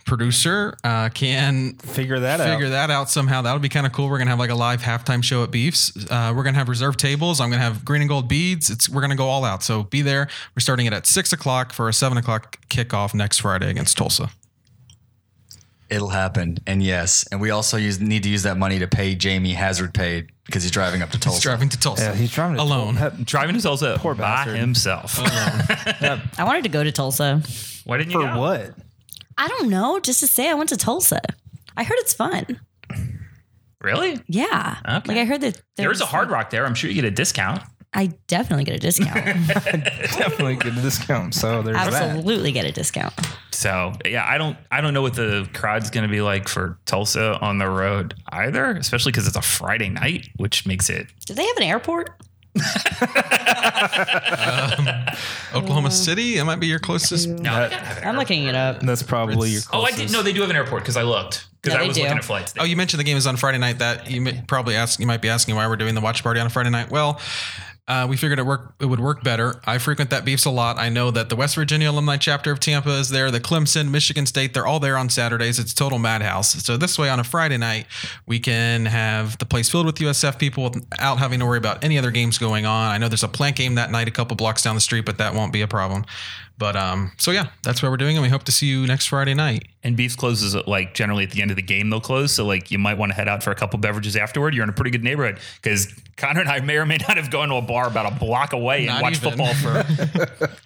producer, uh, can Figure that figure out. that out somehow. That'll be kind of cool. We're gonna have like a live halftime show at Beefs. Uh, we're gonna have reserved tables. I'm gonna have green and gold beads. It's we're gonna go all out. So be there. We're starting it at six o'clock for a seven o'clock kickoff next Friday against Tulsa. It'll happen, and yes, and we also use need to use that money to pay Jamie hazard pay because he's driving up to Tulsa. He's driving to Tulsa. Yeah, he's driving to alone. Tul- Driving to Tulsa Poor by bastard. himself. I wanted to go to Tulsa. Why didn't you For go? what? I don't know. Just to say I went to Tulsa. I heard it's fun. Really? Yeah. Okay. Like I heard that There's a Hard Rock there. I'm sure you get a discount. I definitely get a discount. Definitely get a discount. So there's that. Absolutely get a discount. So yeah, I don't I don't know what the crowd's going to be like for Tulsa on the road either, especially because it's a Friday night, which makes it Do they have an airport? Um, Oklahoma City. That might be your closest. no. they gotta have an I'm looking it up. That's probably your Oh, I closest. did. No, they do have an airport because I looked because Yeah, I they was do. looking at flights. Oh, you mentioned the game is on Friday night. That you may probably ask. You might be asking why we're doing the watch party on a Friday night. Well, uh, we figured it work. It would work better. I frequent that beefs a lot. I know that the West Virginia alumni chapter of Tampa is there. The Clemson, Michigan State, they're all there on Saturdays. It's total madhouse. So this way, on a Friday night, we can have the place filled with USF people without having to worry about any other games going on. I know there's a plant game that night, a couple blocks down the street, but that won't be a problem. But um, so yeah, that's what we're doing, and we hope to see you next Friday night. and Beefs closes at like generally at the end of the game. They'll close, so like you might want to head out for a couple beverages afterward. You're in a pretty good neighborhood because Connor and I may or may not have gone to a bar about a block away and watched football for.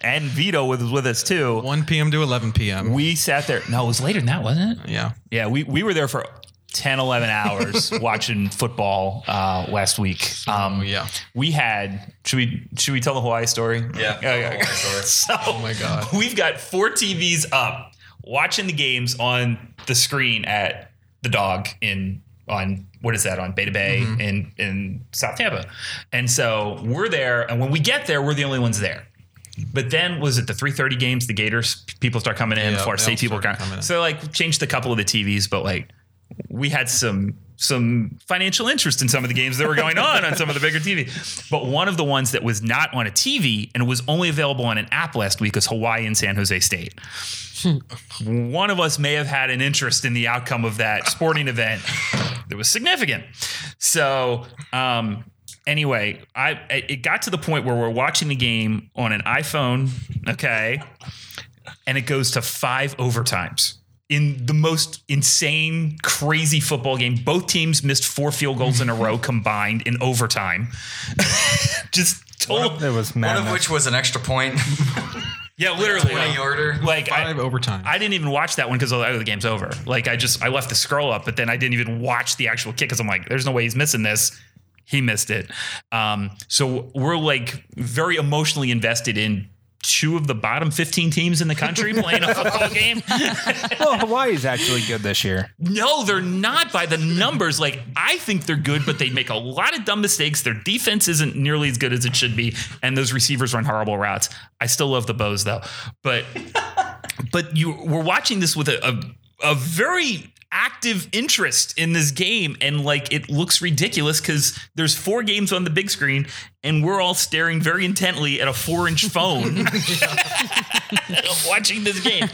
and Vito was with us too. 1 p.m. to 11 p.m. We sat there. No, it was later than that, wasn't it? Yeah. Yeah, we, we were there for 10, 11 hours watching football uh, last week. Um, yeah. We had, should we should we tell the Hawaii story? Yeah, yeah, yeah. Hawaii story. So, Oh my God. We've got four TVs up watching the games on the screen at the dog in on what is that on Beta Bay in in South Tampa, and so we're there, and when we get there, we're the only ones there. But then was it the 3:30 games? The Gators people start coming in. Yeah, Florida State people started coming. coming in. So like changed a couple of the TVs, but like we had some some financial interest in some of the games that were going on on some of the bigger TV. But one of the ones that was not on a TV and was only available on an app last week was Hawaii and San Jose State. one of us may have had an interest in the outcome of that sporting event that was significant. So, um, anyway, I it got to the point where we're watching the game on an iPhone, okay, and it goes to five overtimes. In the most insane, crazy football game, both teams missed four field goals in a row combined in overtime. Just total, It was madness. One of which was an extra point, yeah, literally. 20 yarder. Like I, Five overtime. I didn't even watch that one because the game's over. Like I just I left the scroll up, but then I didn't even watch the actual kick because I'm like, there's no way he's missing this. He missed it. Um, so we're like very emotionally invested in two of the bottom 15 teams in the country playing a football game. well, Hawaii's actually good this year. No, they're not by the numbers. Like I think they're good, but they make a lot of dumb mistakes. Their defense isn't nearly as good as it should be, and those receivers run horrible routes. I still love the bows though, but but you we're watching this with a, a a very active interest in this game and like it looks ridiculous because there's four games on the big screen and we're all staring very intently at a four inch phone watching this game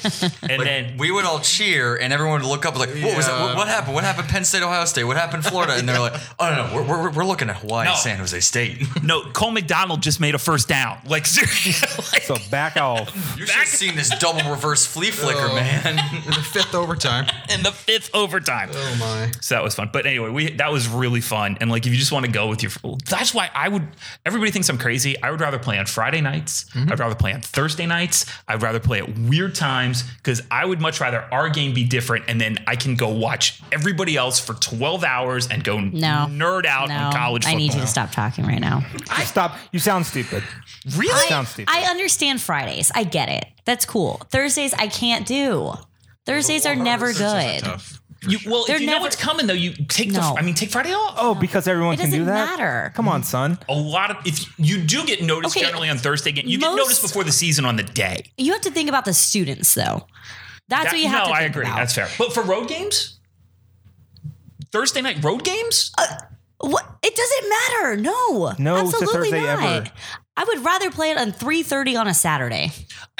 and then we would all cheer and everyone would look up like, what was it? What, what happened? What happened? Penn State, Ohio State. What happened? Florida? And they're like, oh no, no, we're, we're, we're looking at Hawaii, No. San Jose State. No, Cole McDonald just made a first down. Like seriously. Like, So back off. You should have seen this double reverse flea flicker, Oh. man. In the fifth overtime. in the fifth overtime. Oh my. So that was fun. But anyway, we that was really fun. And like if you just want to go with your that's why I would everybody thinks I'm crazy. I would rather play on Friday nights. Mm-hmm. I'd rather play on Thursday nights. I'd rather play at weird times because I would much rather our game be different and then I can go watch everybody else for 12 hours and go No. nerd out No, on college I need you to stop talking right now. I, Stop. You sound stupid. Really? Sounds stupid. I understand Fridays. I get it. That's cool. Thursdays I can't do. Thursdays are never good. Tough. You, well, They're if you know never- what's coming though, you take the No. I mean take Friday off. oh, because everyone It can do doesn't that. matter. Come on, mm-hmm. son. a lot of if you do get noticed Okay, generally on Thursday game, you most- get noticed before the season on the day. You have to think about the students though. That's That- what you have to do. no, to I think agree. about. That's fair. But for road games, Thursday night road games, uh, What? It doesn't matter. No. No to absolutely Thursday not. ever. I would rather play it on 3:30 on a Saturday.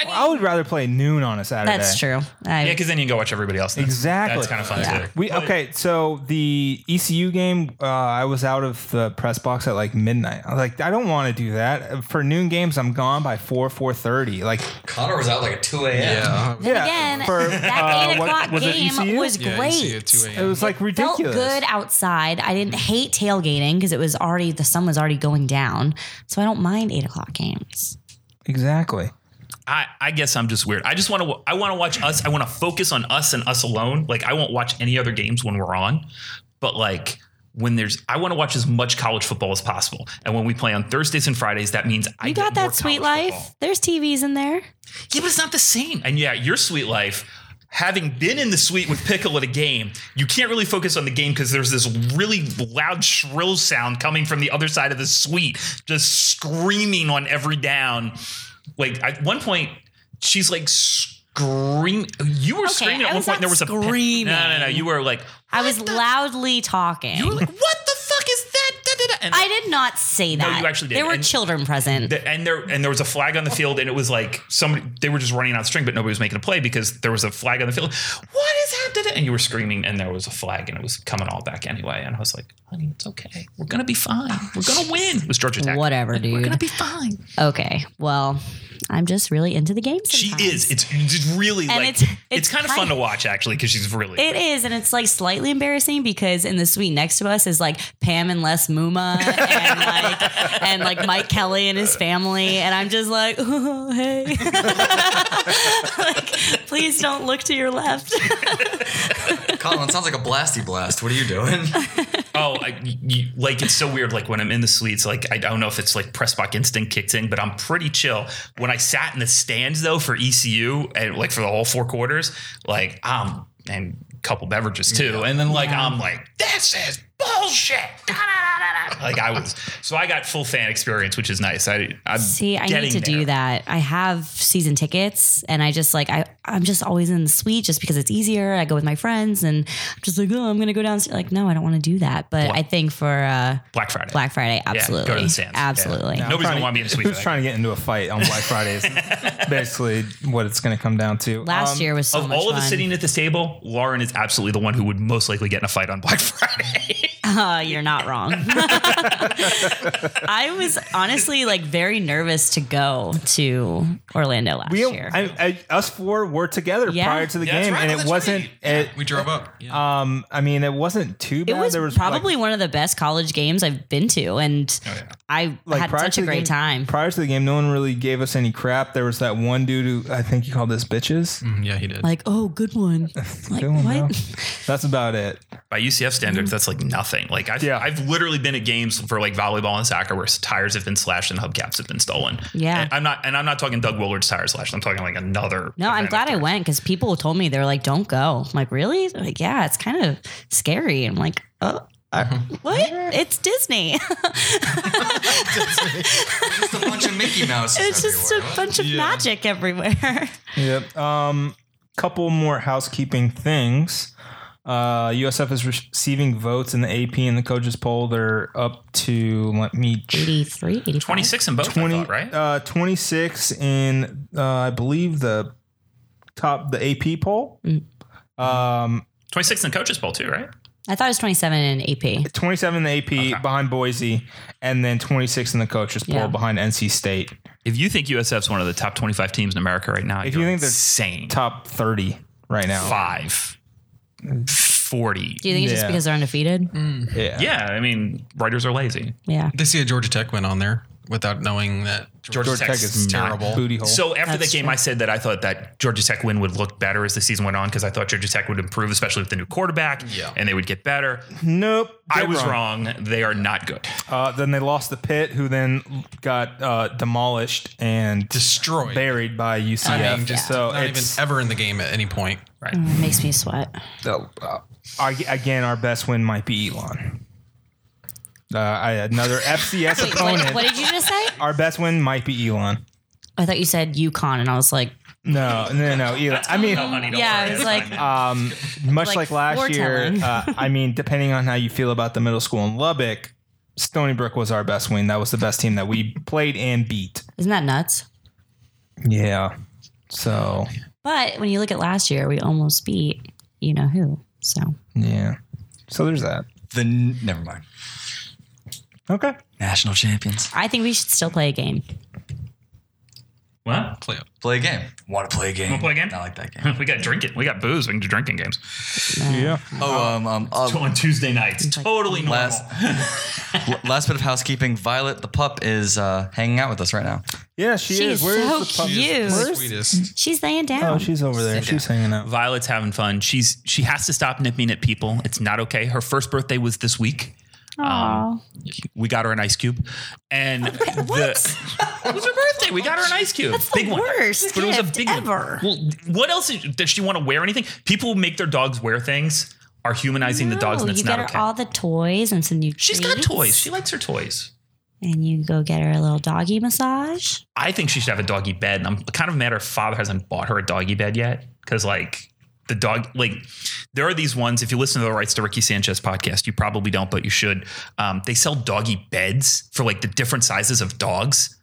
I would rather play noon on a Saturday. That's true. I, yeah, because then you can go watch everybody else. That's- Exactly. That's kind of fun Yeah. too. We okay, so the ECU game, uh, I was out of the press box at like midnight. I was like, I don't want to do that for noon games. I'm gone by four four thirty. Like, Connor was out like at 2 a.m. Yeah. yeah, Again, for, that uh, eight what- o'clock was it game ECU? was Yeah, great. you see at 2 It was like Felt good outside. I didn't hate tailgating because it was already the sun was already going down, so I don't mind eight o'clock games. Exactly. I, I guess I'm just weird. I just want to. I want to watch us. I want to focus on us and us alone. Like I won't watch any other games when we're on, but like when there's, I want to watch as much college football as possible. And when we play on Thursdays and Fridays, that means I You get got more that sweet life. football. There's TVs in there. Yeah, but it's not the same. And yeah, your sweet life. Having been in the suite with Pickle at a game, you can't really focus on the game because there's this really loud shrill sound coming from the other side of the suite, just screaming on every down. Like at one point, she's like screaming. You were screaming at one point. There was a pen- screaming. No, no, no. You were like, I was the-" loudly talking. You were like, what And I did not say that. No, you actually did. There were And- children present. The- and there and there was a flag on the field, and it was like somebody they were just running out of string, but nobody was making a play because there was a flag on the field. What is happening? And you were screaming, and there was a flag, and it was coming all back anyway. And I was like, "Honey, it's okay. We're gonna be fine. Oh, we're gonna win." It was Georgia Tech. Whatever, dude. We're gonna be fine. okay, well, I'm just really into the game. She is. It's, it's really And like it's- it's, it's kind of fun to watch actually because she's really. It is, and it's like slightly embarrassing because in the suite next to us is like Pam and Les Muma and like and like Mike Kelly and his family, and I'm just like, oh, hey, like, please don't look to your left. Collin, sounds like a blasty blast. What are you doing? Oh, I, you, like it's so weird. Like when I'm in the suites, like I don't know if it's like press box instinct kicked in, but I'm pretty chill. When I sat in the stands though for ECU and like for the whole four quarters, like I'm and a couple beverages too. And then like I'm like, this is bullshit. Da, da, da, da, da. Like I was, so I got full fan experience, which is nice. I I'm See, I need getting to do that. I have season tickets and I just like I I'm just always in the suite just because it's easier. I go with my friends and I'm just like, oh, I'm gonna go downstairs. Like, no, I don't want to do that. But I think for uh Black Friday. Black Friday, Yeah, absolutely. go to the Sands. Yeah. Absolutely. No. Nobody's gonna want me in the suite Who's trying to get into a fight on Black Friday basically what it's going to come down to. Last Um, year was so of much all of us sitting at this table, Lauren is absolutely the one who would most likely get in a fight on Black Friday. Uh, you're not wrong. I was honestly like very nervous to go to Orlando last We, year. I, I, us four were together Yeah. prior to the Yeah, game, right. and Oh, it wasn't. right. It, We drove up. Yeah. um, I mean, it wasn't too it bad. was, there was probably like, one of the best college games I've been to, and Oh, yeah. I like had prior such to a great game- time. Prior to the game, no one really gave us any crap. There was that one dude who I think he called us bitches. Mm, yeah, he did. Like, oh, good one. Like, Good one, what? bro. That's about it. By UCF standards, that's like nothing. Like I've, Yeah. I've literally been at games for like volleyball and soccer where tires have been slashed and hubcaps have been stolen. Yeah. And I'm not, and I'm not talking Doug Woolard's tire slash. I'm talking like another. No, I'm glad I went because people told me they were like, "Don't go." I'm like, really? They're like, yeah, it's kind of scary. I'm like, oh, uh, what? It's Disney. Just a bunch of Mickey Mouse. it's just a bunch of magic everywhere. Yep. Um, couple more housekeeping things. Uh, USF is receiving votes in the AP and the coaches poll. They're up to let me 83, 85. 26 in both, I 20, thought, right? uh, 26 in uh, I believe the top the AP poll. Mm. Um, 26 in coaches poll too, right? I thought it was 27 in AP. 27 in the AP behind Boise, and then 26 in the coaches poll Yeah. behind NC State. If you think USF's one of the top 25 teams in America right now, If you're you think they're insane. Top 30 right now. five, 40. Do you think it's just Yeah. because they're undefeated? Mm. Yeah. Yeah, I mean, writers are lazy. Yeah. they see a Georgia Tech win on there without knowing that Georgia, Georgia Tech Tech's is terrible. Booty hole. So after That's the game, true. I said that I thought that Georgia Tech win would look better as the season went on because I thought Georgia Tech would improve, especially with the new quarterback, Yeah. and they would get better. nope. I was wrong. They are not good. Uh, then they lost the pit, who then got uh, demolished and destroyed. buried by UCF. I mean, just so not even it's ever in the game at any point. Right. Makes me sweat. uh, our- again our best win might be Elon. Uh, I, another FCS Wait, opponent. what, what did you just say? Our best win might be Elon. I thought you said UConn, and I was like, No, no, no. Elon. I mean, No, honey, don't yeah, worry. Was It's like, fine. um, much Like like, last year. foretelling. Uh, I mean, depending on how you feel about the middle school in Lubbock, Stony Brook was our best win. That was the best team that we played and beat. isn't that nuts? Yeah. So But when you look at last year, we almost beat you know who. So yeah. So there's that. The n- never mind. Okay. National champions. I think we should still play a game. what? Play up. Play a game. Want to play a game? Wanna play a game? I like that game. We got drinking. We got booze. We can do drinking games Yeah. Oh, um, um, uh, on Tuesday nights. Totally normal. last last bit of housekeeping. Violet the pup is uh, hanging out with us right now. Yeah, she, She is. is Where's so the pup? cute. Where's- Sweetest. She's laying down. Oh, she's over there. She's hanging out. Violet's having fun. She's she has to stop nipping at people. It's not okay. Her first birthday was this week. Um, Aw. We got her an ice cube, and the, it was her birthday. We got her an ice cube. That's the worst But it was a gift big ever. One. Well, what else is, does she want to wear? Anything? People who make their dogs wear things are humanizing the dogs, and it's you not her okay. all the toys and some new. She's got treats. toys. She likes her toys. and you go get her a little doggy massage. I think she should have a doggy bed, and I'm kind of mad her father hasn't bought her a doggy bed yet because like the dog like there are these ones if you listen to the rights to ricky sanchez podcast you probably don't but you should um, they sell doggy beds for like the different sizes of dogs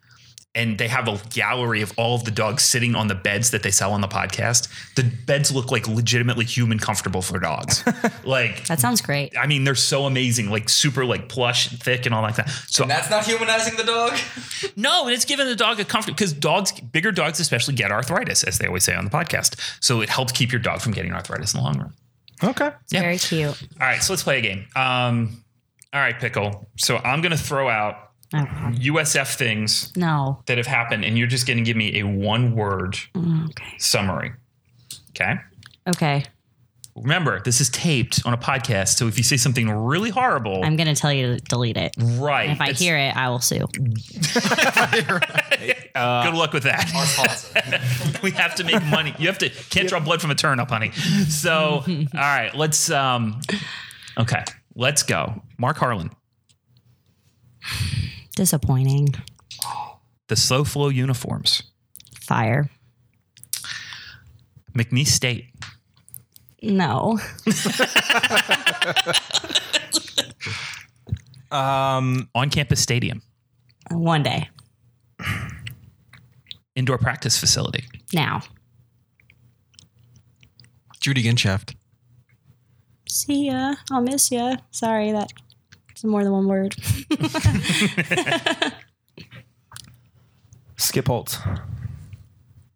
and they have a gallery of all of the dogs sitting on the beds that they sell on the podcast the beds look like legitimately human comfortable for dogs like That sounds great. i mean they're so amazing like super like plush thick and all like that so And that's not humanizing the dog. no, and it's giving the dog a comfort because dogs, bigger dogs especially, get arthritis, as they always say on the podcast. So it helps keep your dog from getting arthritis in the long run. Okay. Yeah. Very cute. All right, so let's play a game. Um, all right, pickle. So I'm going to throw out God. USF things no. that have happened, and you're just going to give me a one word Okay. summary. Okay. Okay. Remember, this is taped on a podcast, so if you say something really horrible, I'm going to tell you to delete it. right? And if I it's- hear it, I will sue. good luck with that. we have to make money. You have to can't draw blood from a turnip, honey. So, all right, let's. um Okay, let's go. Mark Harlan, Disappointing. the slow flow uniforms, Fire. McNeese State, No. Um, on campus stadium, One day. indoor practice facility, Now. Judy Genshaft. See ya. I'll miss ya. Sorry, that's more than one word. Skip Holtz.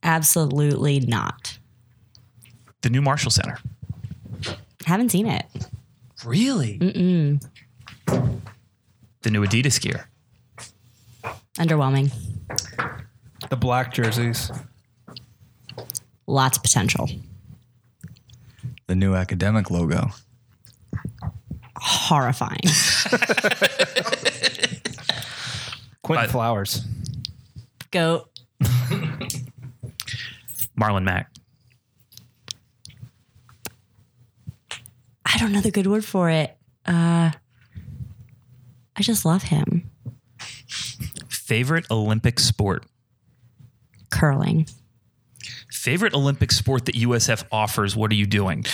Absolutely not. the new Marshall Center. Haven't seen it. Really? Mm-mm. The new Adidas gear. Underwhelming. The black jerseys. Lots of potential. The new academic logo. Horrifying. Quentin But- Flowers. Goat. Marlon Mack. I don't know the good word for it. Uh, I just love him. Favorite Olympic sport. Curling. Favorite Olympic sport that USF offers. What are you doing?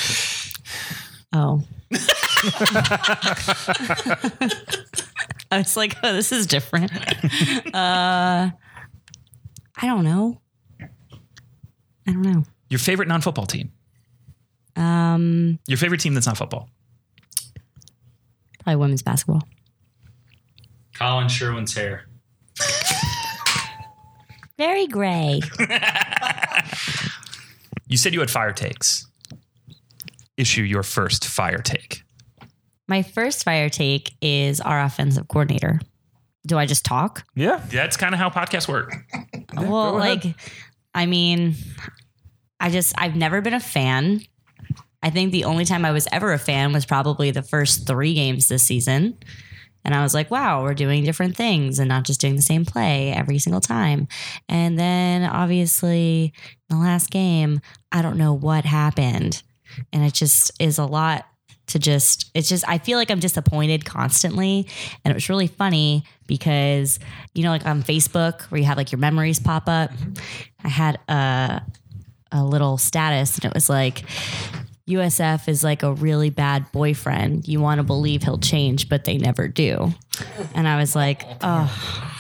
Oh. I was like, oh, this is different. uh, I don't know. I don't know. Your favorite non-football team. Um, Your favorite team that's not football. probably women's basketball. Collin Sherwin's hair. Very gray. You said you had fire takes. Issue your first fire take. My first fire take is our offensive coordinator. Do I just talk? Yeah. That's kind of how podcasts work. well, like, I mean, I just, I've never been a fan. I think the only time I was ever a fan was probably the first three games this season. And I was like, wow, we're doing different things and not just doing the same play every single time. And then obviously, the last game, I don't know what happened. And it just is a lot to just, it's just, I feel like I'm disappointed constantly. And it was really funny because, you know, like on Facebook where you have like your memories pop up, I had a, a little status and it was like, USF is like a really bad boyfriend. You want to believe he'll change, but they never do. And I was like, oh,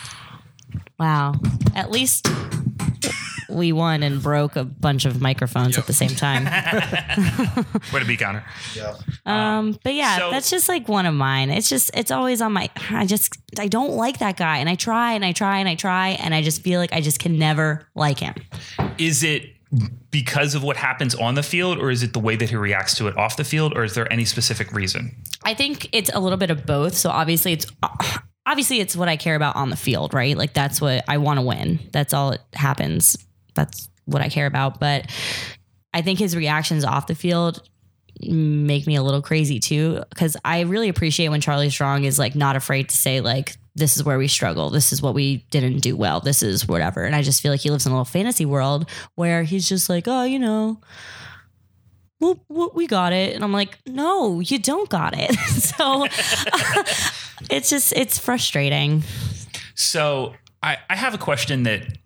wow. At least we won and broke a bunch of microphones at the same time. Way to be, Connor. Um, but yeah, So- that's just like one of mine. It's just, it's always on my, I just, I don't like that guy. And I try and I try and I try. And I just feel like I just can never like him. Is it because of what happens on the field, or is it the way that he reacts to it off the field, or is there any specific reason? I think it's a little bit of both. So obviously it's obviously it's what I care about on the field, right? Like that's what I want to win. That's all it happens. That's what I care about. But I think his reactions off the field make me a little crazy too because I really appreciate when Charlie Strong is like not afraid to say like this is where we struggle. This is what we didn't do well. This is whatever. And I just feel like he lives in a little fantasy world where he's just like, oh, you know, well, we got it. And I'm like, no, you don't got it. so it's just, it's frustrating. So I, I have a question that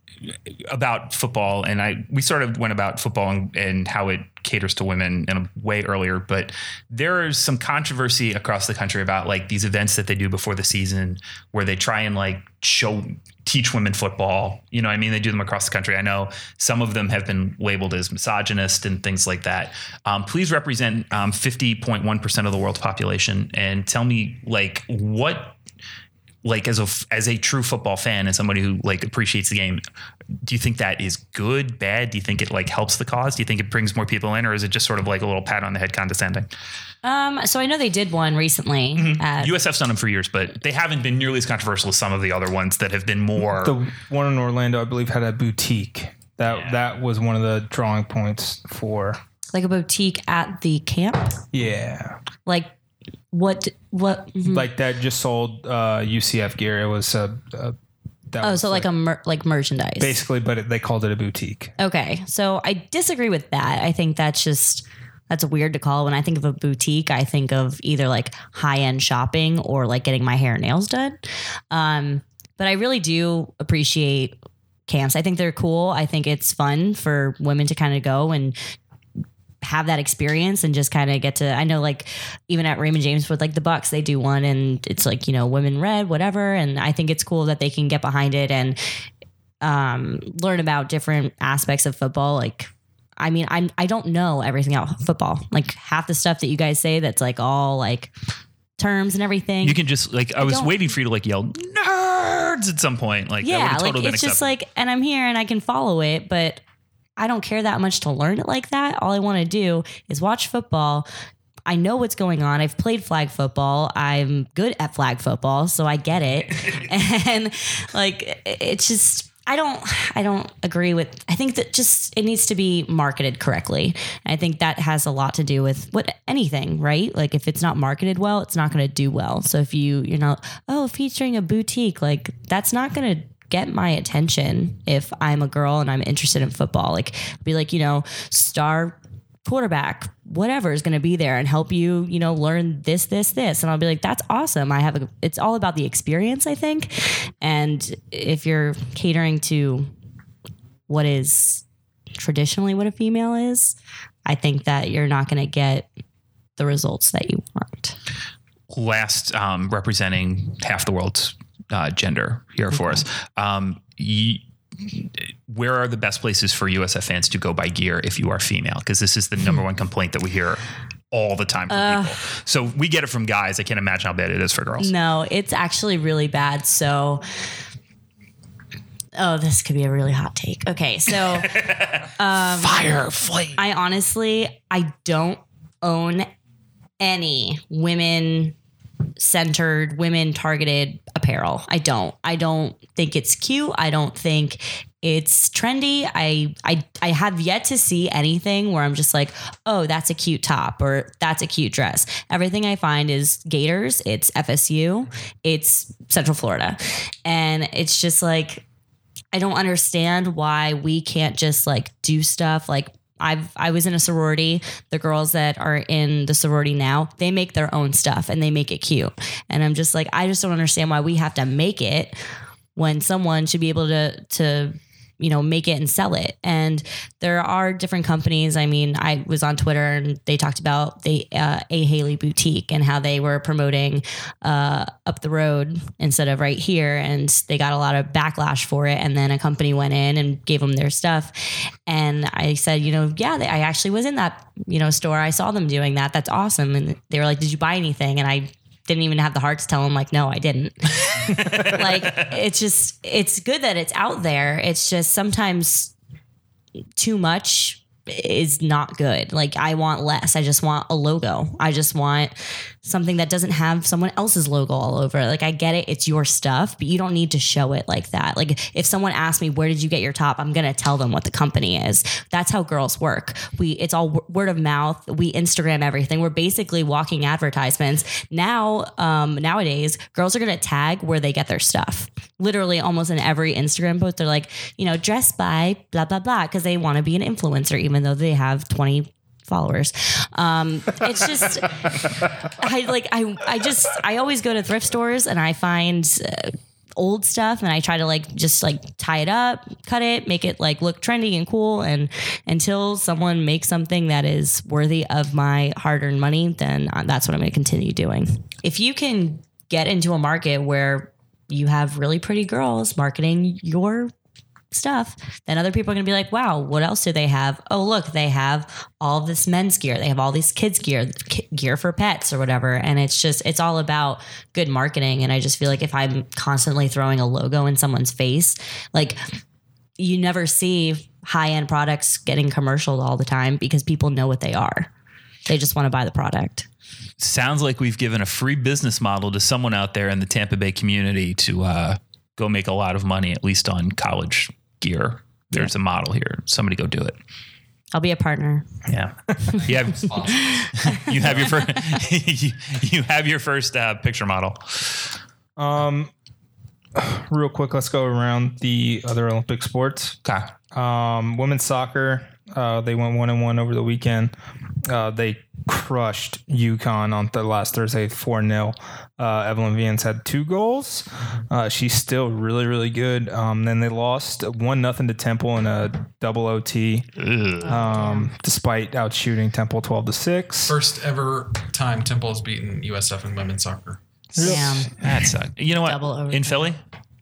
about football, and I we sort of went about football and, and how it caters to women in a way earlier, but there is some controversy across the country about like these events that they do before the season where they try and like show teach women football. You know, I mean, they do them across the country. I know some of them have been labeled as misogynist and things like that. Um, please represent um, 50.1% of the world's population and tell me like what like as a as a true football fan and somebody who like appreciates the game do you think that is good bad do you think it like helps the cause do you think it brings more people in or is it just sort of like a little pat on the head condescending Um, so I know they did one recently. At, usf's done them for years but they haven't been nearly as controversial as some of the other ones that have been more The one in Orlando, I believe, had a boutique. That Yeah. that was one of the drawing points for Like a boutique at the camp? Yeah, Like what what mhm. like that just sold uh, UCF gear. It was a, a that Oh, was so like a mer- like merchandise. basically, but it, they called it a boutique. Okay. So I disagree with that. I think that's just that's weird to call. When I think of a boutique, I think of either like high end shopping or like getting my hair and nails done. Um, but I really do appreciate camps. I think they're cool. I think it's fun for women to kind of go and have that experience and just kind of get to I know like even at Raymond James with like the Bucks they do one and it's like you know women red whatever and I think it's cool that they can get behind it and um, learn about different aspects of football. Like, I mean, I'm I don't know everything about football. Like half the stuff that you guys say that's like all like terms and everything. You can just like I, was waiting for you to like yell nerds at some point. Like yeah, like it's just acceptable. like, and I'm here and I can follow it, but I don't care that much to learn it like that. All I want to do is watch football. I know what's going on. I've played flag football. I'm good at flag football, so I get it. and like it's just I don't I don't agree with I think that just it needs to be marketed correctly. And I think that has a lot to do with what anything, right? Like if it's not marketed well, it's not going to do well. So if you you're not oh, featuring a boutique, like that's not going to get my attention if I'm a girl and I'm interested in football. Like be like, you know, star quarterback, whatever is going to be there and help you, you know, learn this, this, this. And I'll be like, that's awesome. I have a, it's all about the experience, I think. And if you're catering to what is traditionally what a female is, I think that you're not going to get the results that you want. last um, representing half the world's uh, gender here for us. Um, where are the best places for USF fans to go buy gear if you are female? Because this is the number one complaint that we hear all the time from people. So we get it from guys. I can't imagine how bad it is for girls. No, it's actually really bad. So, oh, this could be a really hot take. Okay, so Fire, flame. I honestly, I don't own any women centered, women targeted apparel. I don't. I don't think it's cute. I don't think it's trendy. I I I have yet to see anything where I'm just like, "Oh, that's a cute top or that's a cute dress." Everything I find is Gators, it's FSU, it's Central Florida. And it's just like I don't understand why we can't just like do stuff like I've I was in a sorority. The girls that are in the sorority now, they make their own stuff and they make it cute. And I'm just like, I just don't understand why we have to make it when someone should be able to to you know make it and sell it. And there are different companies. I mean i was on twitter and they talked about the uh, a haley boutique and how they were promoting uh, up the road instead of right here. And they got a lot of backlash for it. And then a company went in and gave them their stuff. And i said you know yeah i actually was in that you know store. I saw them doing that. That's awesome. And they were like did you buy anything? And i didn't even have the heart to tell him like no i didn't. Like it's just it's good that it's out there. It's just sometimes too much is not good. Like i want less. I just want a logo. I just want something that doesn't have someone else's logo all over it. Like i get it it's your stuff but you don't need to show it like that. Like if someone asks me where did you get your top? I'm gonna tell them what the company is. That's how girls work. We it's all w- word of mouth. We instagram everything. We're basically walking advertisements. Now um nowadays girls are gonna tag where they get their stuff. Literally almost in every instagram post they're like you know dressed by blah blah blah because they want to be an influencer even though they have 20 followers um it's just i like i i just i always go to thrift stores and i find uh, old stuff and I try to like just like tie it up, cut it, make it like look trendy and cool and until someone makes something that is worthy of my hard-earned money, then uh, that's what I'm going to continue doing. If you can get into a market where you have really pretty girls marketing your stuff, then other people are going to be like, wow, what else do they have? Oh, look, they have all this men's gear. They have all these kids' gear, gear for pets or whatever. And it's just, it's all about good marketing. And I just feel like if I'm constantly throwing a logo in someone's face, like you never see high end products getting commercialed all the time because people know what they are. They just want to buy the product. Sounds like we've given a free business model to someone out there in the Tampa Bay community to uh, go make a lot of money, at least on college gear. There's a model here. Somebody go do it. I'll be a partner. Yeah. You have, you have your first you, you have your first uh, picture model. Um, real quick, let's go around the other Olympic sports. Okay. Um, women's soccer, uh, they went one and one over the weekend. Uh, they crushed UConn on the last Thursday, four 0 uh, Evelyne Viens had two goals. Uh, she's still really, really good. Um, then they lost one nothing to Temple in a double OT, um, despite out shooting Temple twelve to six. First ever time Temple has beaten USF in women's soccer Damn. That sucked. You know what? Double overtime. In Philly,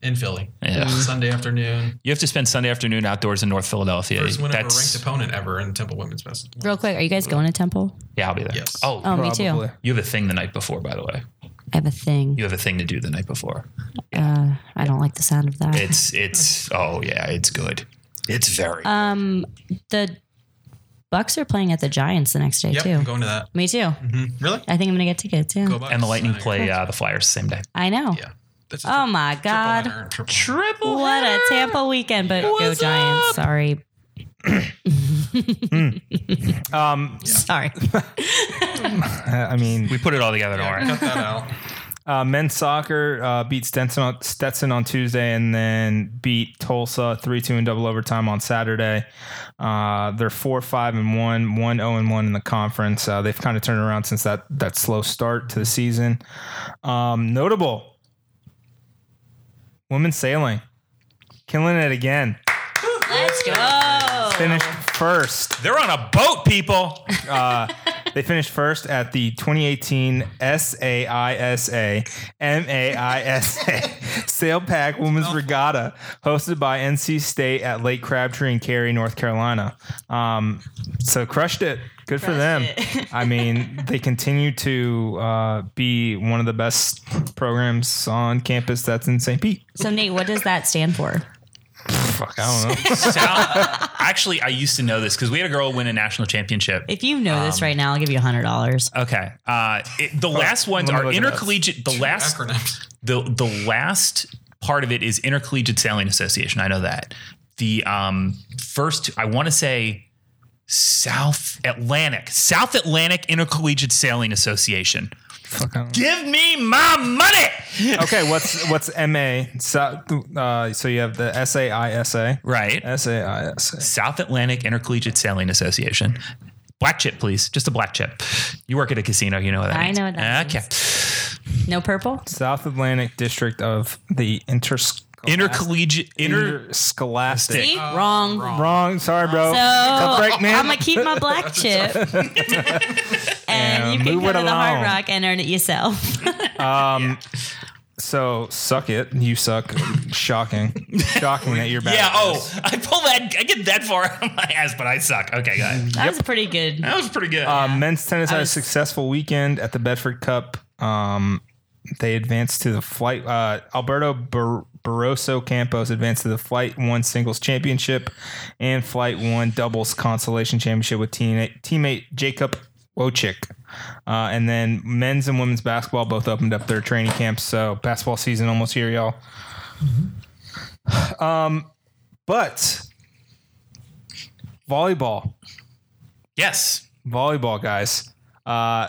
in Philly. Yeah. Sunday afternoon. you have to spend Sunday afternoon outdoors in North Philadelphia. First win of a That's ranked opponent ever in Temple women's basketball. Real quick, are you guys going to Temple? yeah, I'll be there. Yes. Oh, Oh, me too. Probably. you have a thing the night before, by the way. I have a thing. You have a thing to do the night before. Uh, I don't like the sound of that. It's it's oh yeah, it's good. It's very. Um, the Bucks are playing at the Giants the next day Yep, too. I'm going to that. Me too. Really? I think I'm gonna get tickets. Yeah, Go Bucks. and the Lightning play uh, the Flyers the same day. I know. Yeah. That's a Oh tri- my triple god, header, triple- Triple. what a Tampa weekend! But go Giants. up? Sorry, Um, sorry. I mean, We put it all together. Don't worry. Cut that out. Uh, men's soccer uh, beat Stetson on, Stetson on Tuesday and then beat Tulsa 3 2 in double overtime on Saturday. Uh, they're 4 5 and 1, 1 0 and 1 in the conference. Uh, they've kind of turned around since that, that slow start to the season. Um, notable women's sailing, killing it again. Let's go. Finished first. They're on a boat, people. Uh, They finished first at the 2018 SAISA MAISA Sail Pack Women's Regatta, hosted by NC State at Lake Crabtree and Cary, North Carolina. Um, so crushed it. Good for them. I mean, they continue to uh, be one of the best programs on campus that's in St. Pete. So Nate, what does that stand for? Fuck, I don't know. Sound, actually, I used to know this because we had a girl win a national championship. If you know Um, this right now, I'll give you a hundred dollars. Okay. Uh, it, the last ones are look it up. intercollegiate. The last Acronyms. the the last part of it is intercollegiate sailing association. I know that. The um first I want to say South Atlantic South Atlantic Intercollegiate Sailing Association. Fuck, I don't know. Give me my money. Okay, what's what's MA? So, uh, so you have the SAISA. Right. SAISA. South Atlantic Intercollegiate Sailing Association. Black chip, please. Just a black chip. You work at a casino, you know what that I means. know what that Okay. No purple. South Atlantic District of the Interscholastic. Intercollegiate Interscholastic. See? wrong. Wrong. Sorry, bro. So Tough break, man. I'm gonna keep my black chip, and Yeah, you can move go it to the Hard. Rock and earn it yourself. Um, So suck it. You suck. Shocking. Shocking that you're bad. Yeah, oh. I pull that I get that far out of my ass, but I suck. Okay, go ahead. that was pretty good. That was pretty good. Uh, men's tennis had a was- successful weekend at the Bedford Cup. Um, they advanced to the flight. Uh, Alberto Bar- Barroso Campos advanced to the Flight One Singles Championship and Flight One Doubles Consolation Championship with teammate, teammate Jacob Wojcik. Uh, and then men's and women's basketball both opened up their training camps. So basketball season almost here, y'all. Um, but volleyball yes. volleyball guys uh,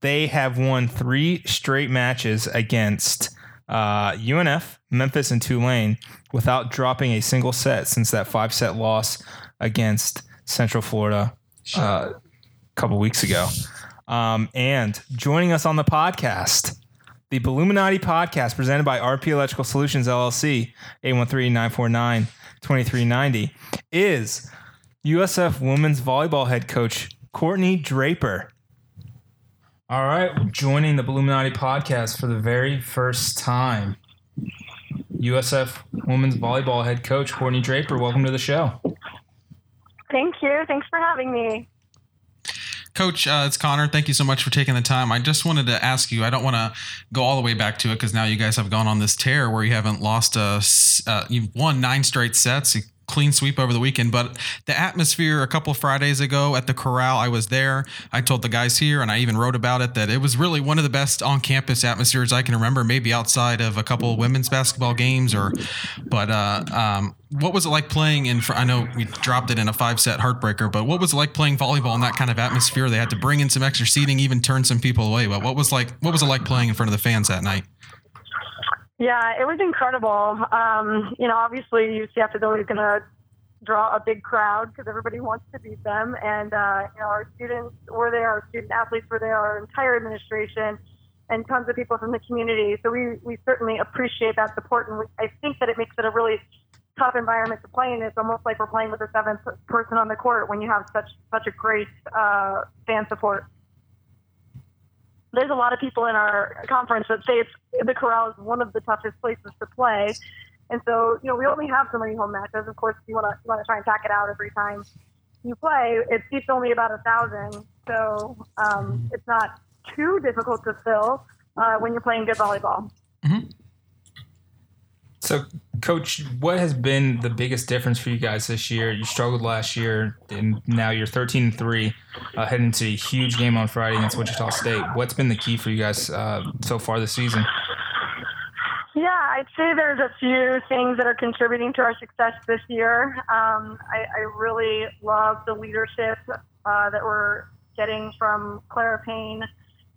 they have won three straight matches against uh, unf memphis and tulane without dropping a single set since that five set loss against central florida uh, a couple weeks ago um, and joining us on the podcast the Bulluminati podcast presented by RP Electrical Solutions LLC, 813-949-2390, is USF women's volleyball head coach Courtney Draper. All right, joining the Bulluminati podcast for the very first time. USF women's volleyball head coach Courtney Draper, welcome to the show. Thank you. Thanks for having me. Coach, uh, it's Connor. Thank you so much for taking the time. I just wanted to ask you. I don't want to go all the way back to it because now you guys have gone on this tear where you haven't lost a. Uh, you've won nine straight sets, clean sweep over the weekend. But the atmosphere a couple Fridays ago at the Corral, I was there. I told the guys here, and I even wrote about it that it was really one of the best on campus atmospheres I can remember. Maybe outside of a couple women's basketball games, or but uh, um, what was it like playing in? I know we dropped it in a five set heartbreaker, but what was it like playing volleyball in that kind of atmosphere? They had to bring in some extra seating, even turn some people away. But what was like? What was it like playing in front of the fans that night? Yeah, it was incredible. Um, you know, obviously UCF is always going to draw a big crowd because everybody wants to beat them, and uh, you know our students were there, our student athletes were there, our entire administration, and tons of people from the community. So we we certainly appreciate that support, and we, I think that it makes it a really tough environment to play in. It's almost like we're playing with a seventh person on the court when you have such such a great uh, fan support there's a lot of people in our conference that say it's the Corral is one of the toughest places to play. And so, you know, we only have so many home matches. Of course, you want to want to try and pack it out every time you play. It seats only about a thousand, so um, it's not too difficult to fill uh, when you're playing good volleyball. Mm-hmm. So, Coach, what has been the biggest difference for you guys this year? You struggled last year, and now you're 13 and three, uh, heading into a huge game on Friday against Wichita State. What's been the key for you guys uh, so far this season? Yeah, I'd say there's a few things that are contributing to our success this year. Um, I, I, really love the leadership uh, that we're getting from Clara Payne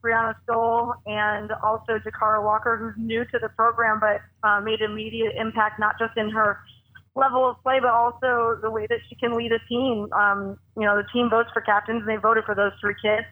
Brianna Stoll and also Jakara Walker, who's new to the program but uh, made immediate impact not just in her level of play, but also the way that she can lead a team. Um, you know, the team votes for captains, and they voted for those three kids.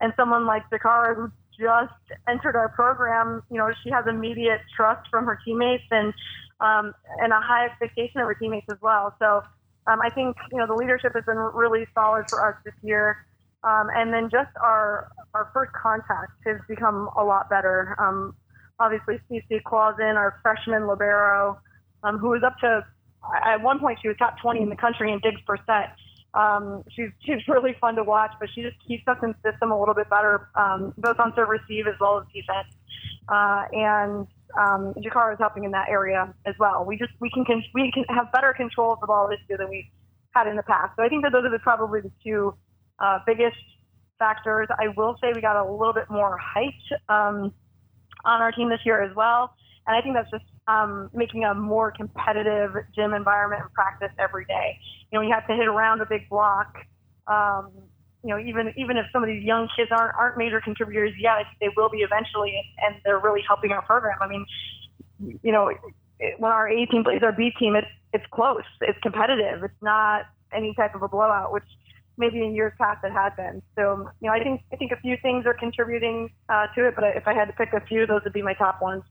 And someone like Jakara, who just entered our program, you know, she has immediate trust from her teammates and um, and a high expectation of her teammates as well. So um, I think you know the leadership has been really solid for us this year. Um, and then just our our first contact has become a lot better. Um, obviously, CC Clausen, our freshman libero, um, who was up to at one point she was top 20 in the country in digs per set. Um, she's she's really fun to watch, but she just keeps us in system a little bit better, um, both on serve receive as well as defense. Uh, and um, Jakara is helping in that area as well. We just we can, can we can have better control of the ball this year than we had in the past. So I think that those are the, probably the two uh, biggest factors. I will say we got a little bit more height um, on our team this year as well. And I think that's just um, making a more competitive gym environment and practice every day. You know, you have to hit around a big block. Um, you know, even even if some of these young kids aren't aren't major contributors yet, they will be eventually, and they're really helping our program. I mean, you know, when our A team plays our B team, it's it's close, it's competitive, it's not any type of a blowout, which maybe in years past it had been. So, you know, I think I think a few things are contributing uh, to it, but if I had to pick a few, those would be my top ones.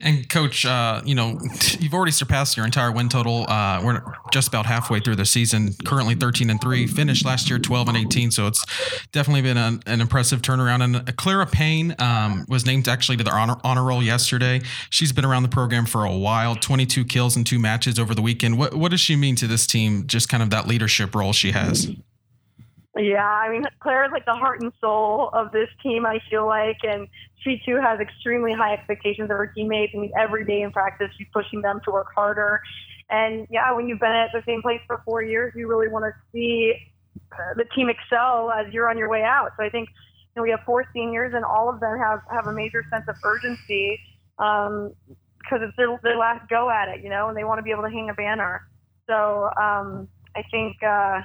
And coach, uh, you know, you've already surpassed your entire win total. Uh, we're just about halfway through the season. Currently 13 and three. Finished last year 12 and 18. So it's definitely been an, an impressive turnaround. And Clara Payne um, was named actually to the honor, honor roll yesterday. She's been around the program for a while. 22 kills in two matches over the weekend. What what does she mean to this team? Just kind of that leadership role she has. Yeah, I mean, Claire is like the heart and soul of this team, I feel like. And she too has extremely high expectations of her teammates. I mean, every day in practice, she's pushing them to work harder. And yeah, when you've been at the same place for four years, you really want to see uh, the team excel as you're on your way out. So I think you know, we have four seniors, and all of them have, have a major sense of urgency because um, it's their, their last go at it, you know, and they want to be able to hang a banner. So um, I think. Uh,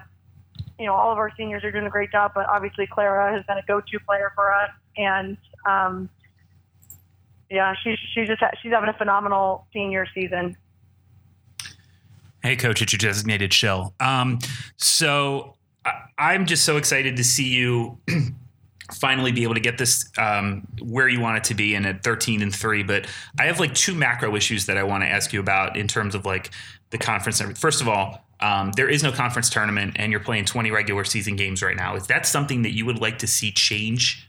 you know, all of our seniors are doing a great job, but obviously Clara has been a go-to player for us, and um, yeah, she's she's just she's having a phenomenal senior season. Hey, coach, it's your designated shill. Um, so I, am just so excited to see you finally be able to get this um, where you want it to be and at 13 and three. But I have like two macro issues that I want to ask you about in terms of like the conference. First of all, um, there is no conference tournament, and you're playing 20 regular season games right now. Is that something that you would like to see change?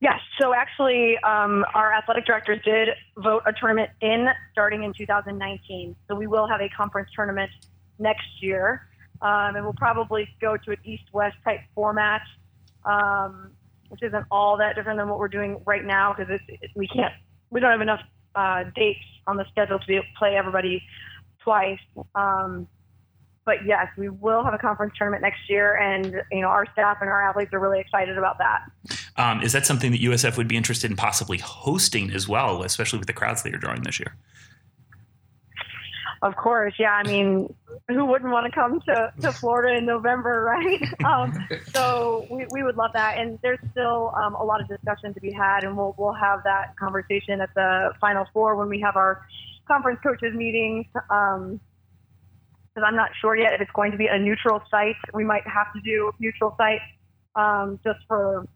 Yes. So actually, um, our athletic directors did vote a tournament in starting in 2019. So we will have a conference tournament next year, um, and we'll probably go to an East-West type format, um, which isn't all that different than what we're doing right now because we can't, we don't have enough uh, dates on the schedule to be able to play everybody twice. Um, but yes, we will have a conference tournament next year, and you know our staff and our athletes are really excited about that. Um, is that something that USF would be interested in possibly hosting as well, especially with the crowds that you're drawing this year? Of course, yeah. I mean, who wouldn't want to come to, to Florida in November, right? Um, so we, we would love that. And there's still um, a lot of discussion to be had, and we'll, we'll have that conversation at the Final Four when we have our conference coaches meetings. Um, because I'm not sure yet if it's going to be a neutral site. We might have to do neutral site um, just for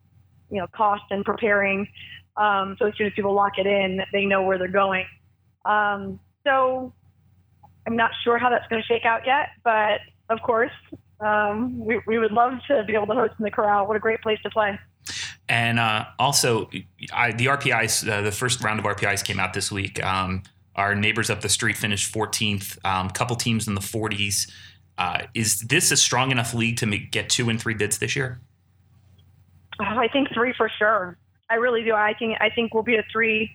you know cost and preparing. Um, so as soon as people lock it in, they know where they're going. Um, so I'm not sure how that's going to shake out yet, but of course, um, we, we would love to be able to host in the corral. What a great place to play. And uh, also, I, the RPIs, uh, the first round of RPIs came out this week. Um, our neighbors up the street finished 14th. Um, couple teams in the 40s. Uh, is this a strong enough league to make, get two and three bids this year? Oh, I think three for sure. I really do. I think I think we'll be a three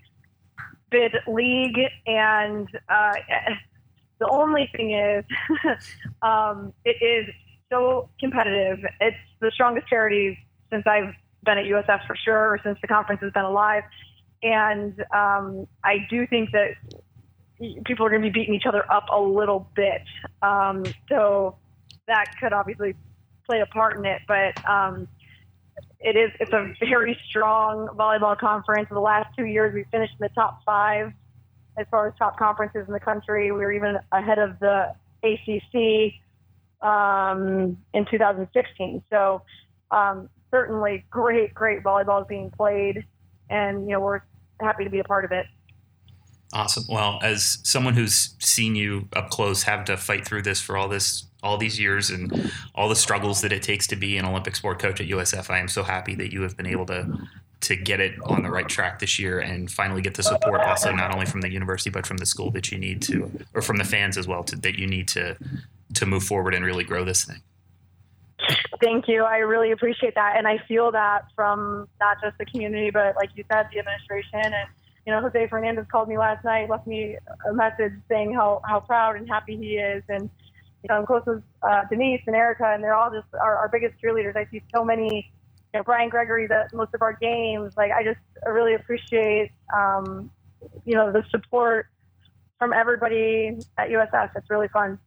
bid league, and uh, the only thing is, um, it is so competitive. It's the strongest charity since I've been at USF for sure, or since the conference has been alive. And um, I do think that people are going to be beating each other up a little bit. Um, so that could obviously play a part in it, but um, it is it's a very strong volleyball conference. The last two years, we finished in the top five as far as top conferences in the country. We were even ahead of the ACC um, in 2016. So um, certainly great, great volleyball is being played, and you know we're happy to be a part of it. Awesome. Well, as someone who's seen you up close have to fight through this for all this all these years and all the struggles that it takes to be an Olympic sport coach at USF, I am so happy that you have been able to to get it on the right track this year and finally get the support also not only from the university but from the school that you need to or from the fans as well to, that you need to to move forward and really grow this thing. Thank you. I really appreciate that and I feel that from not just the community but like you said the administration and you know, Jose Fernandez called me last night, left me a message saying how, how proud and happy he is. And, you know, I'm close with uh, Denise and Erica, and they're all just our, our biggest cheerleaders. I see so many, you know, Brian Gregory at most of our games. Like, I just really appreciate, um, you know, the support from everybody at USF. It's really fun.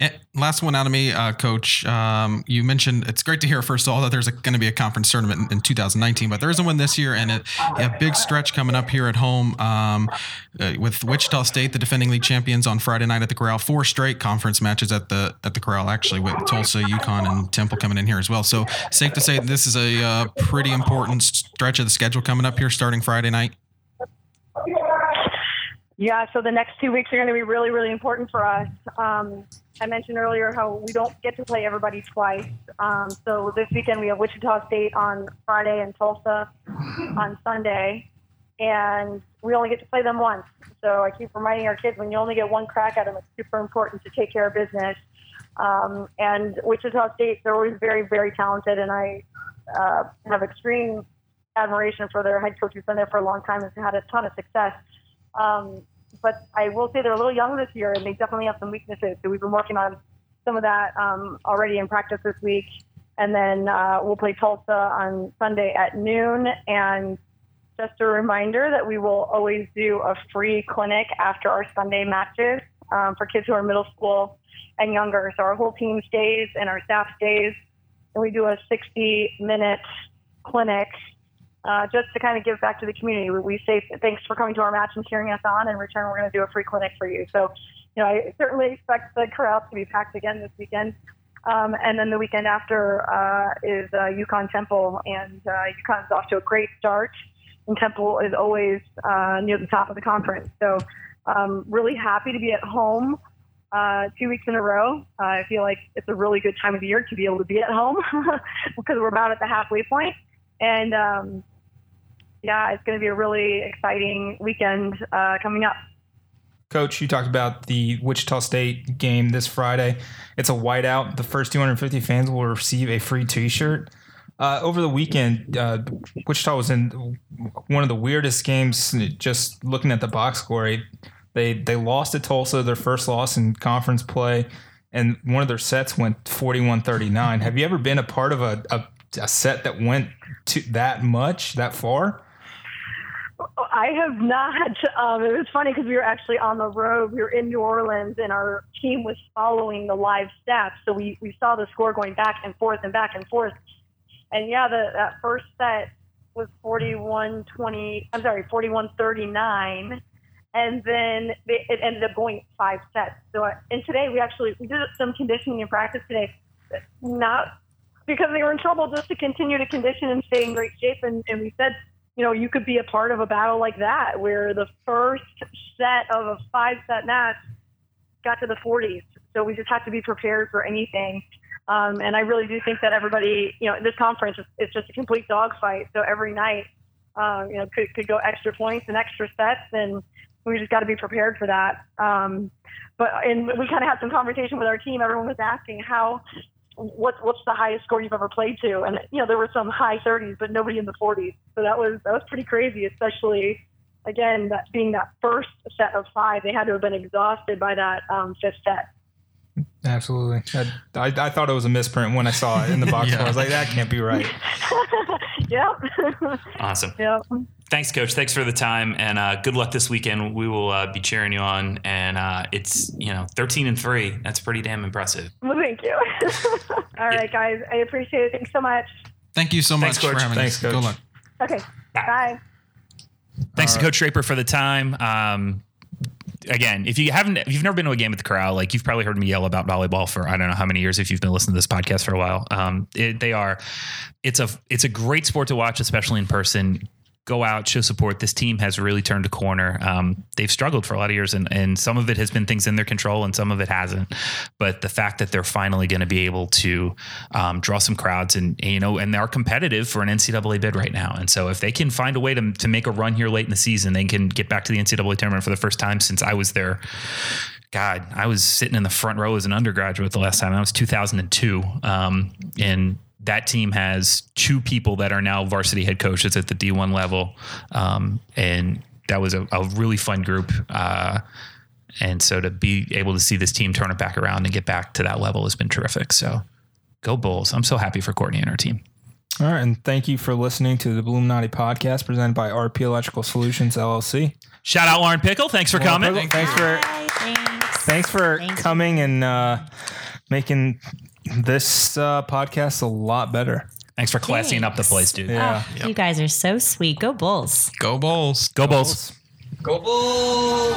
And last one out of me, uh, Coach. Um, you mentioned it's great to hear first of all that there's going to be a conference tournament in, in, 2019, but there isn't one this year, and it, a big stretch coming up here at home um, uh, with Wichita State, the defending league champions, on Friday night at the Corral. Four straight conference matches at the at the Corral, actually, with Tulsa, UConn, and Temple coming in here as well. So safe to say this is a uh, pretty important stretch of the schedule coming up here, starting Friday night. Yeah, so the next two weeks are going to be really, really important for us. Um, I mentioned earlier how we don't get to play everybody twice. Um, so this weekend we have Wichita State on Friday and Tulsa on Sunday, and we only get to play them once. So I keep reminding our kids when you only get one crack at them, it's super important to take care of business. Um, and Wichita State, they're always very, very talented, and I uh, have extreme admiration for their head coach who's been there for a long time and has had a ton of success. Um, but I will say they're a little young this year, and they definitely have some weaknesses. So we've been working on some of that um, already in practice this week. And then uh, we'll play Tulsa on Sunday at noon. And just a reminder that we will always do a free clinic after our Sunday matches um, for kids who are middle school and younger. So our whole team stays and our staff stays, and we do a 60 minute clinic uh, just to kind of give back to the community. We, we say thanks for coming to our match and cheering us on. In return, we're going to do a free clinic for you. So, you know, I certainly expect the corral to be packed again this weekend. Um, and then the weekend after uh, is uh, UConn Temple, and uh, UConn is off to a great start. And Temple is always uh, near the top of the conference. So, um, really happy to be at home uh, two weeks in a row. Uh, I feel like it's a really good time of the year to be able to be at home because we're about at the halfway point. And um, yeah, it's going to be a really exciting weekend uh, coming up. Coach, you talked about the Wichita State game this Friday. It's a whiteout. The first 250 fans will receive a free T-shirt. Uh, over the weekend, uh, Wichita was in one of the weirdest games. Just looking at the box score, They they lost to Tulsa, their first loss in conference play, and one of their sets went 41-39. Have you ever been a part of a, a, a set that went to that much, that far? I have not. Um, it was funny because we were actually on the road. We were in New Orleans, and our team was following the live stats. So we, we saw the score going back and forth and back and forth. And yeah, the that first set was 41-20. I'm sorry, 41-39, and then they, it ended up going five sets. So I, and today we actually we did some conditioning in practice today, not because they were in trouble, just to continue to condition and stay in great shape. And, and we said you know, you could be a part of a battle like that where the first set of a five set match got to the 40s. So we just have to be prepared for anything. Um, and I really do think that everybody, you know, this conference is it's just a complete dogfight. So every night, uh, you know, could, could go extra points and extra sets, and we just got to be prepared for that. Um, but and we kind of had some conversation with our team. Everyone was asking how what's what's the highest score you've ever played to? And you know, there were some high 30s, but nobody in the 40s. So that was that was pretty crazy, especially again that being that first set of five. They had to have been exhausted by that um, fifth set. Absolutely. I, I, I, thought it was a misprint when I saw it in the box. yeah. I was like, that can't be right. yep. awesome. Yep. Thanks, Coach. Thanks for the time, and uh, good luck this weekend. We will uh, be cheering you on, and uh, it's you know thirteen and three. That's pretty damn impressive. Well, thank you. All right, guys. I appreciate it. Thanks so much. Thank you so Thanks, much Coach. for having Thanks, us. Coach. Good luck. Okay. Bye. Bye. Thanks to Coach Draper for the time. Um, again, if you haven't, if you've never been to a game at the Corral, like you've probably heard me yell about volleyball for I don't know how many years if you've been listening to this podcast for a while. Um, it, they are, it's a it's a great sport to watch, especially in person. Go out, show support. This team has really turned a corner. Um, they've struggled for a lot of years, and, and some of it has been things in their control, and some of it hasn't. But the fact that they're finally going to be able to um, draw some crowds, and you know, and they are competitive for an NCAA bid right now. And so, if they can find a way to to make a run here late in the season, they can get back to the NCAA tournament for the first time since I was there. God, I was sitting in the front row as an undergraduate the last time. That was 2002, um, and that team has two people that are now varsity head coaches at the D1 level. Um, and that was a, a really fun group. Uh, and so to be able to see this team turn it back around and get back to that level has been terrific. So go Bulls. I'm so happy for Courtney and her team. All right. And thank you for listening to the Bulluminati podcast presented by RP Electrical Solutions LLC. Shout out Lauren Pickel. Thanks for Lauren coming. Pickel, thanks for thanks. thanks for Thanks. coming and uh, making this uh, podcast a lot better. Thanks for classing up the place, dude. Yeah. Oh, You guys are so sweet. Go Bulls. Go Bulls. Go Bulls. Go Bulls!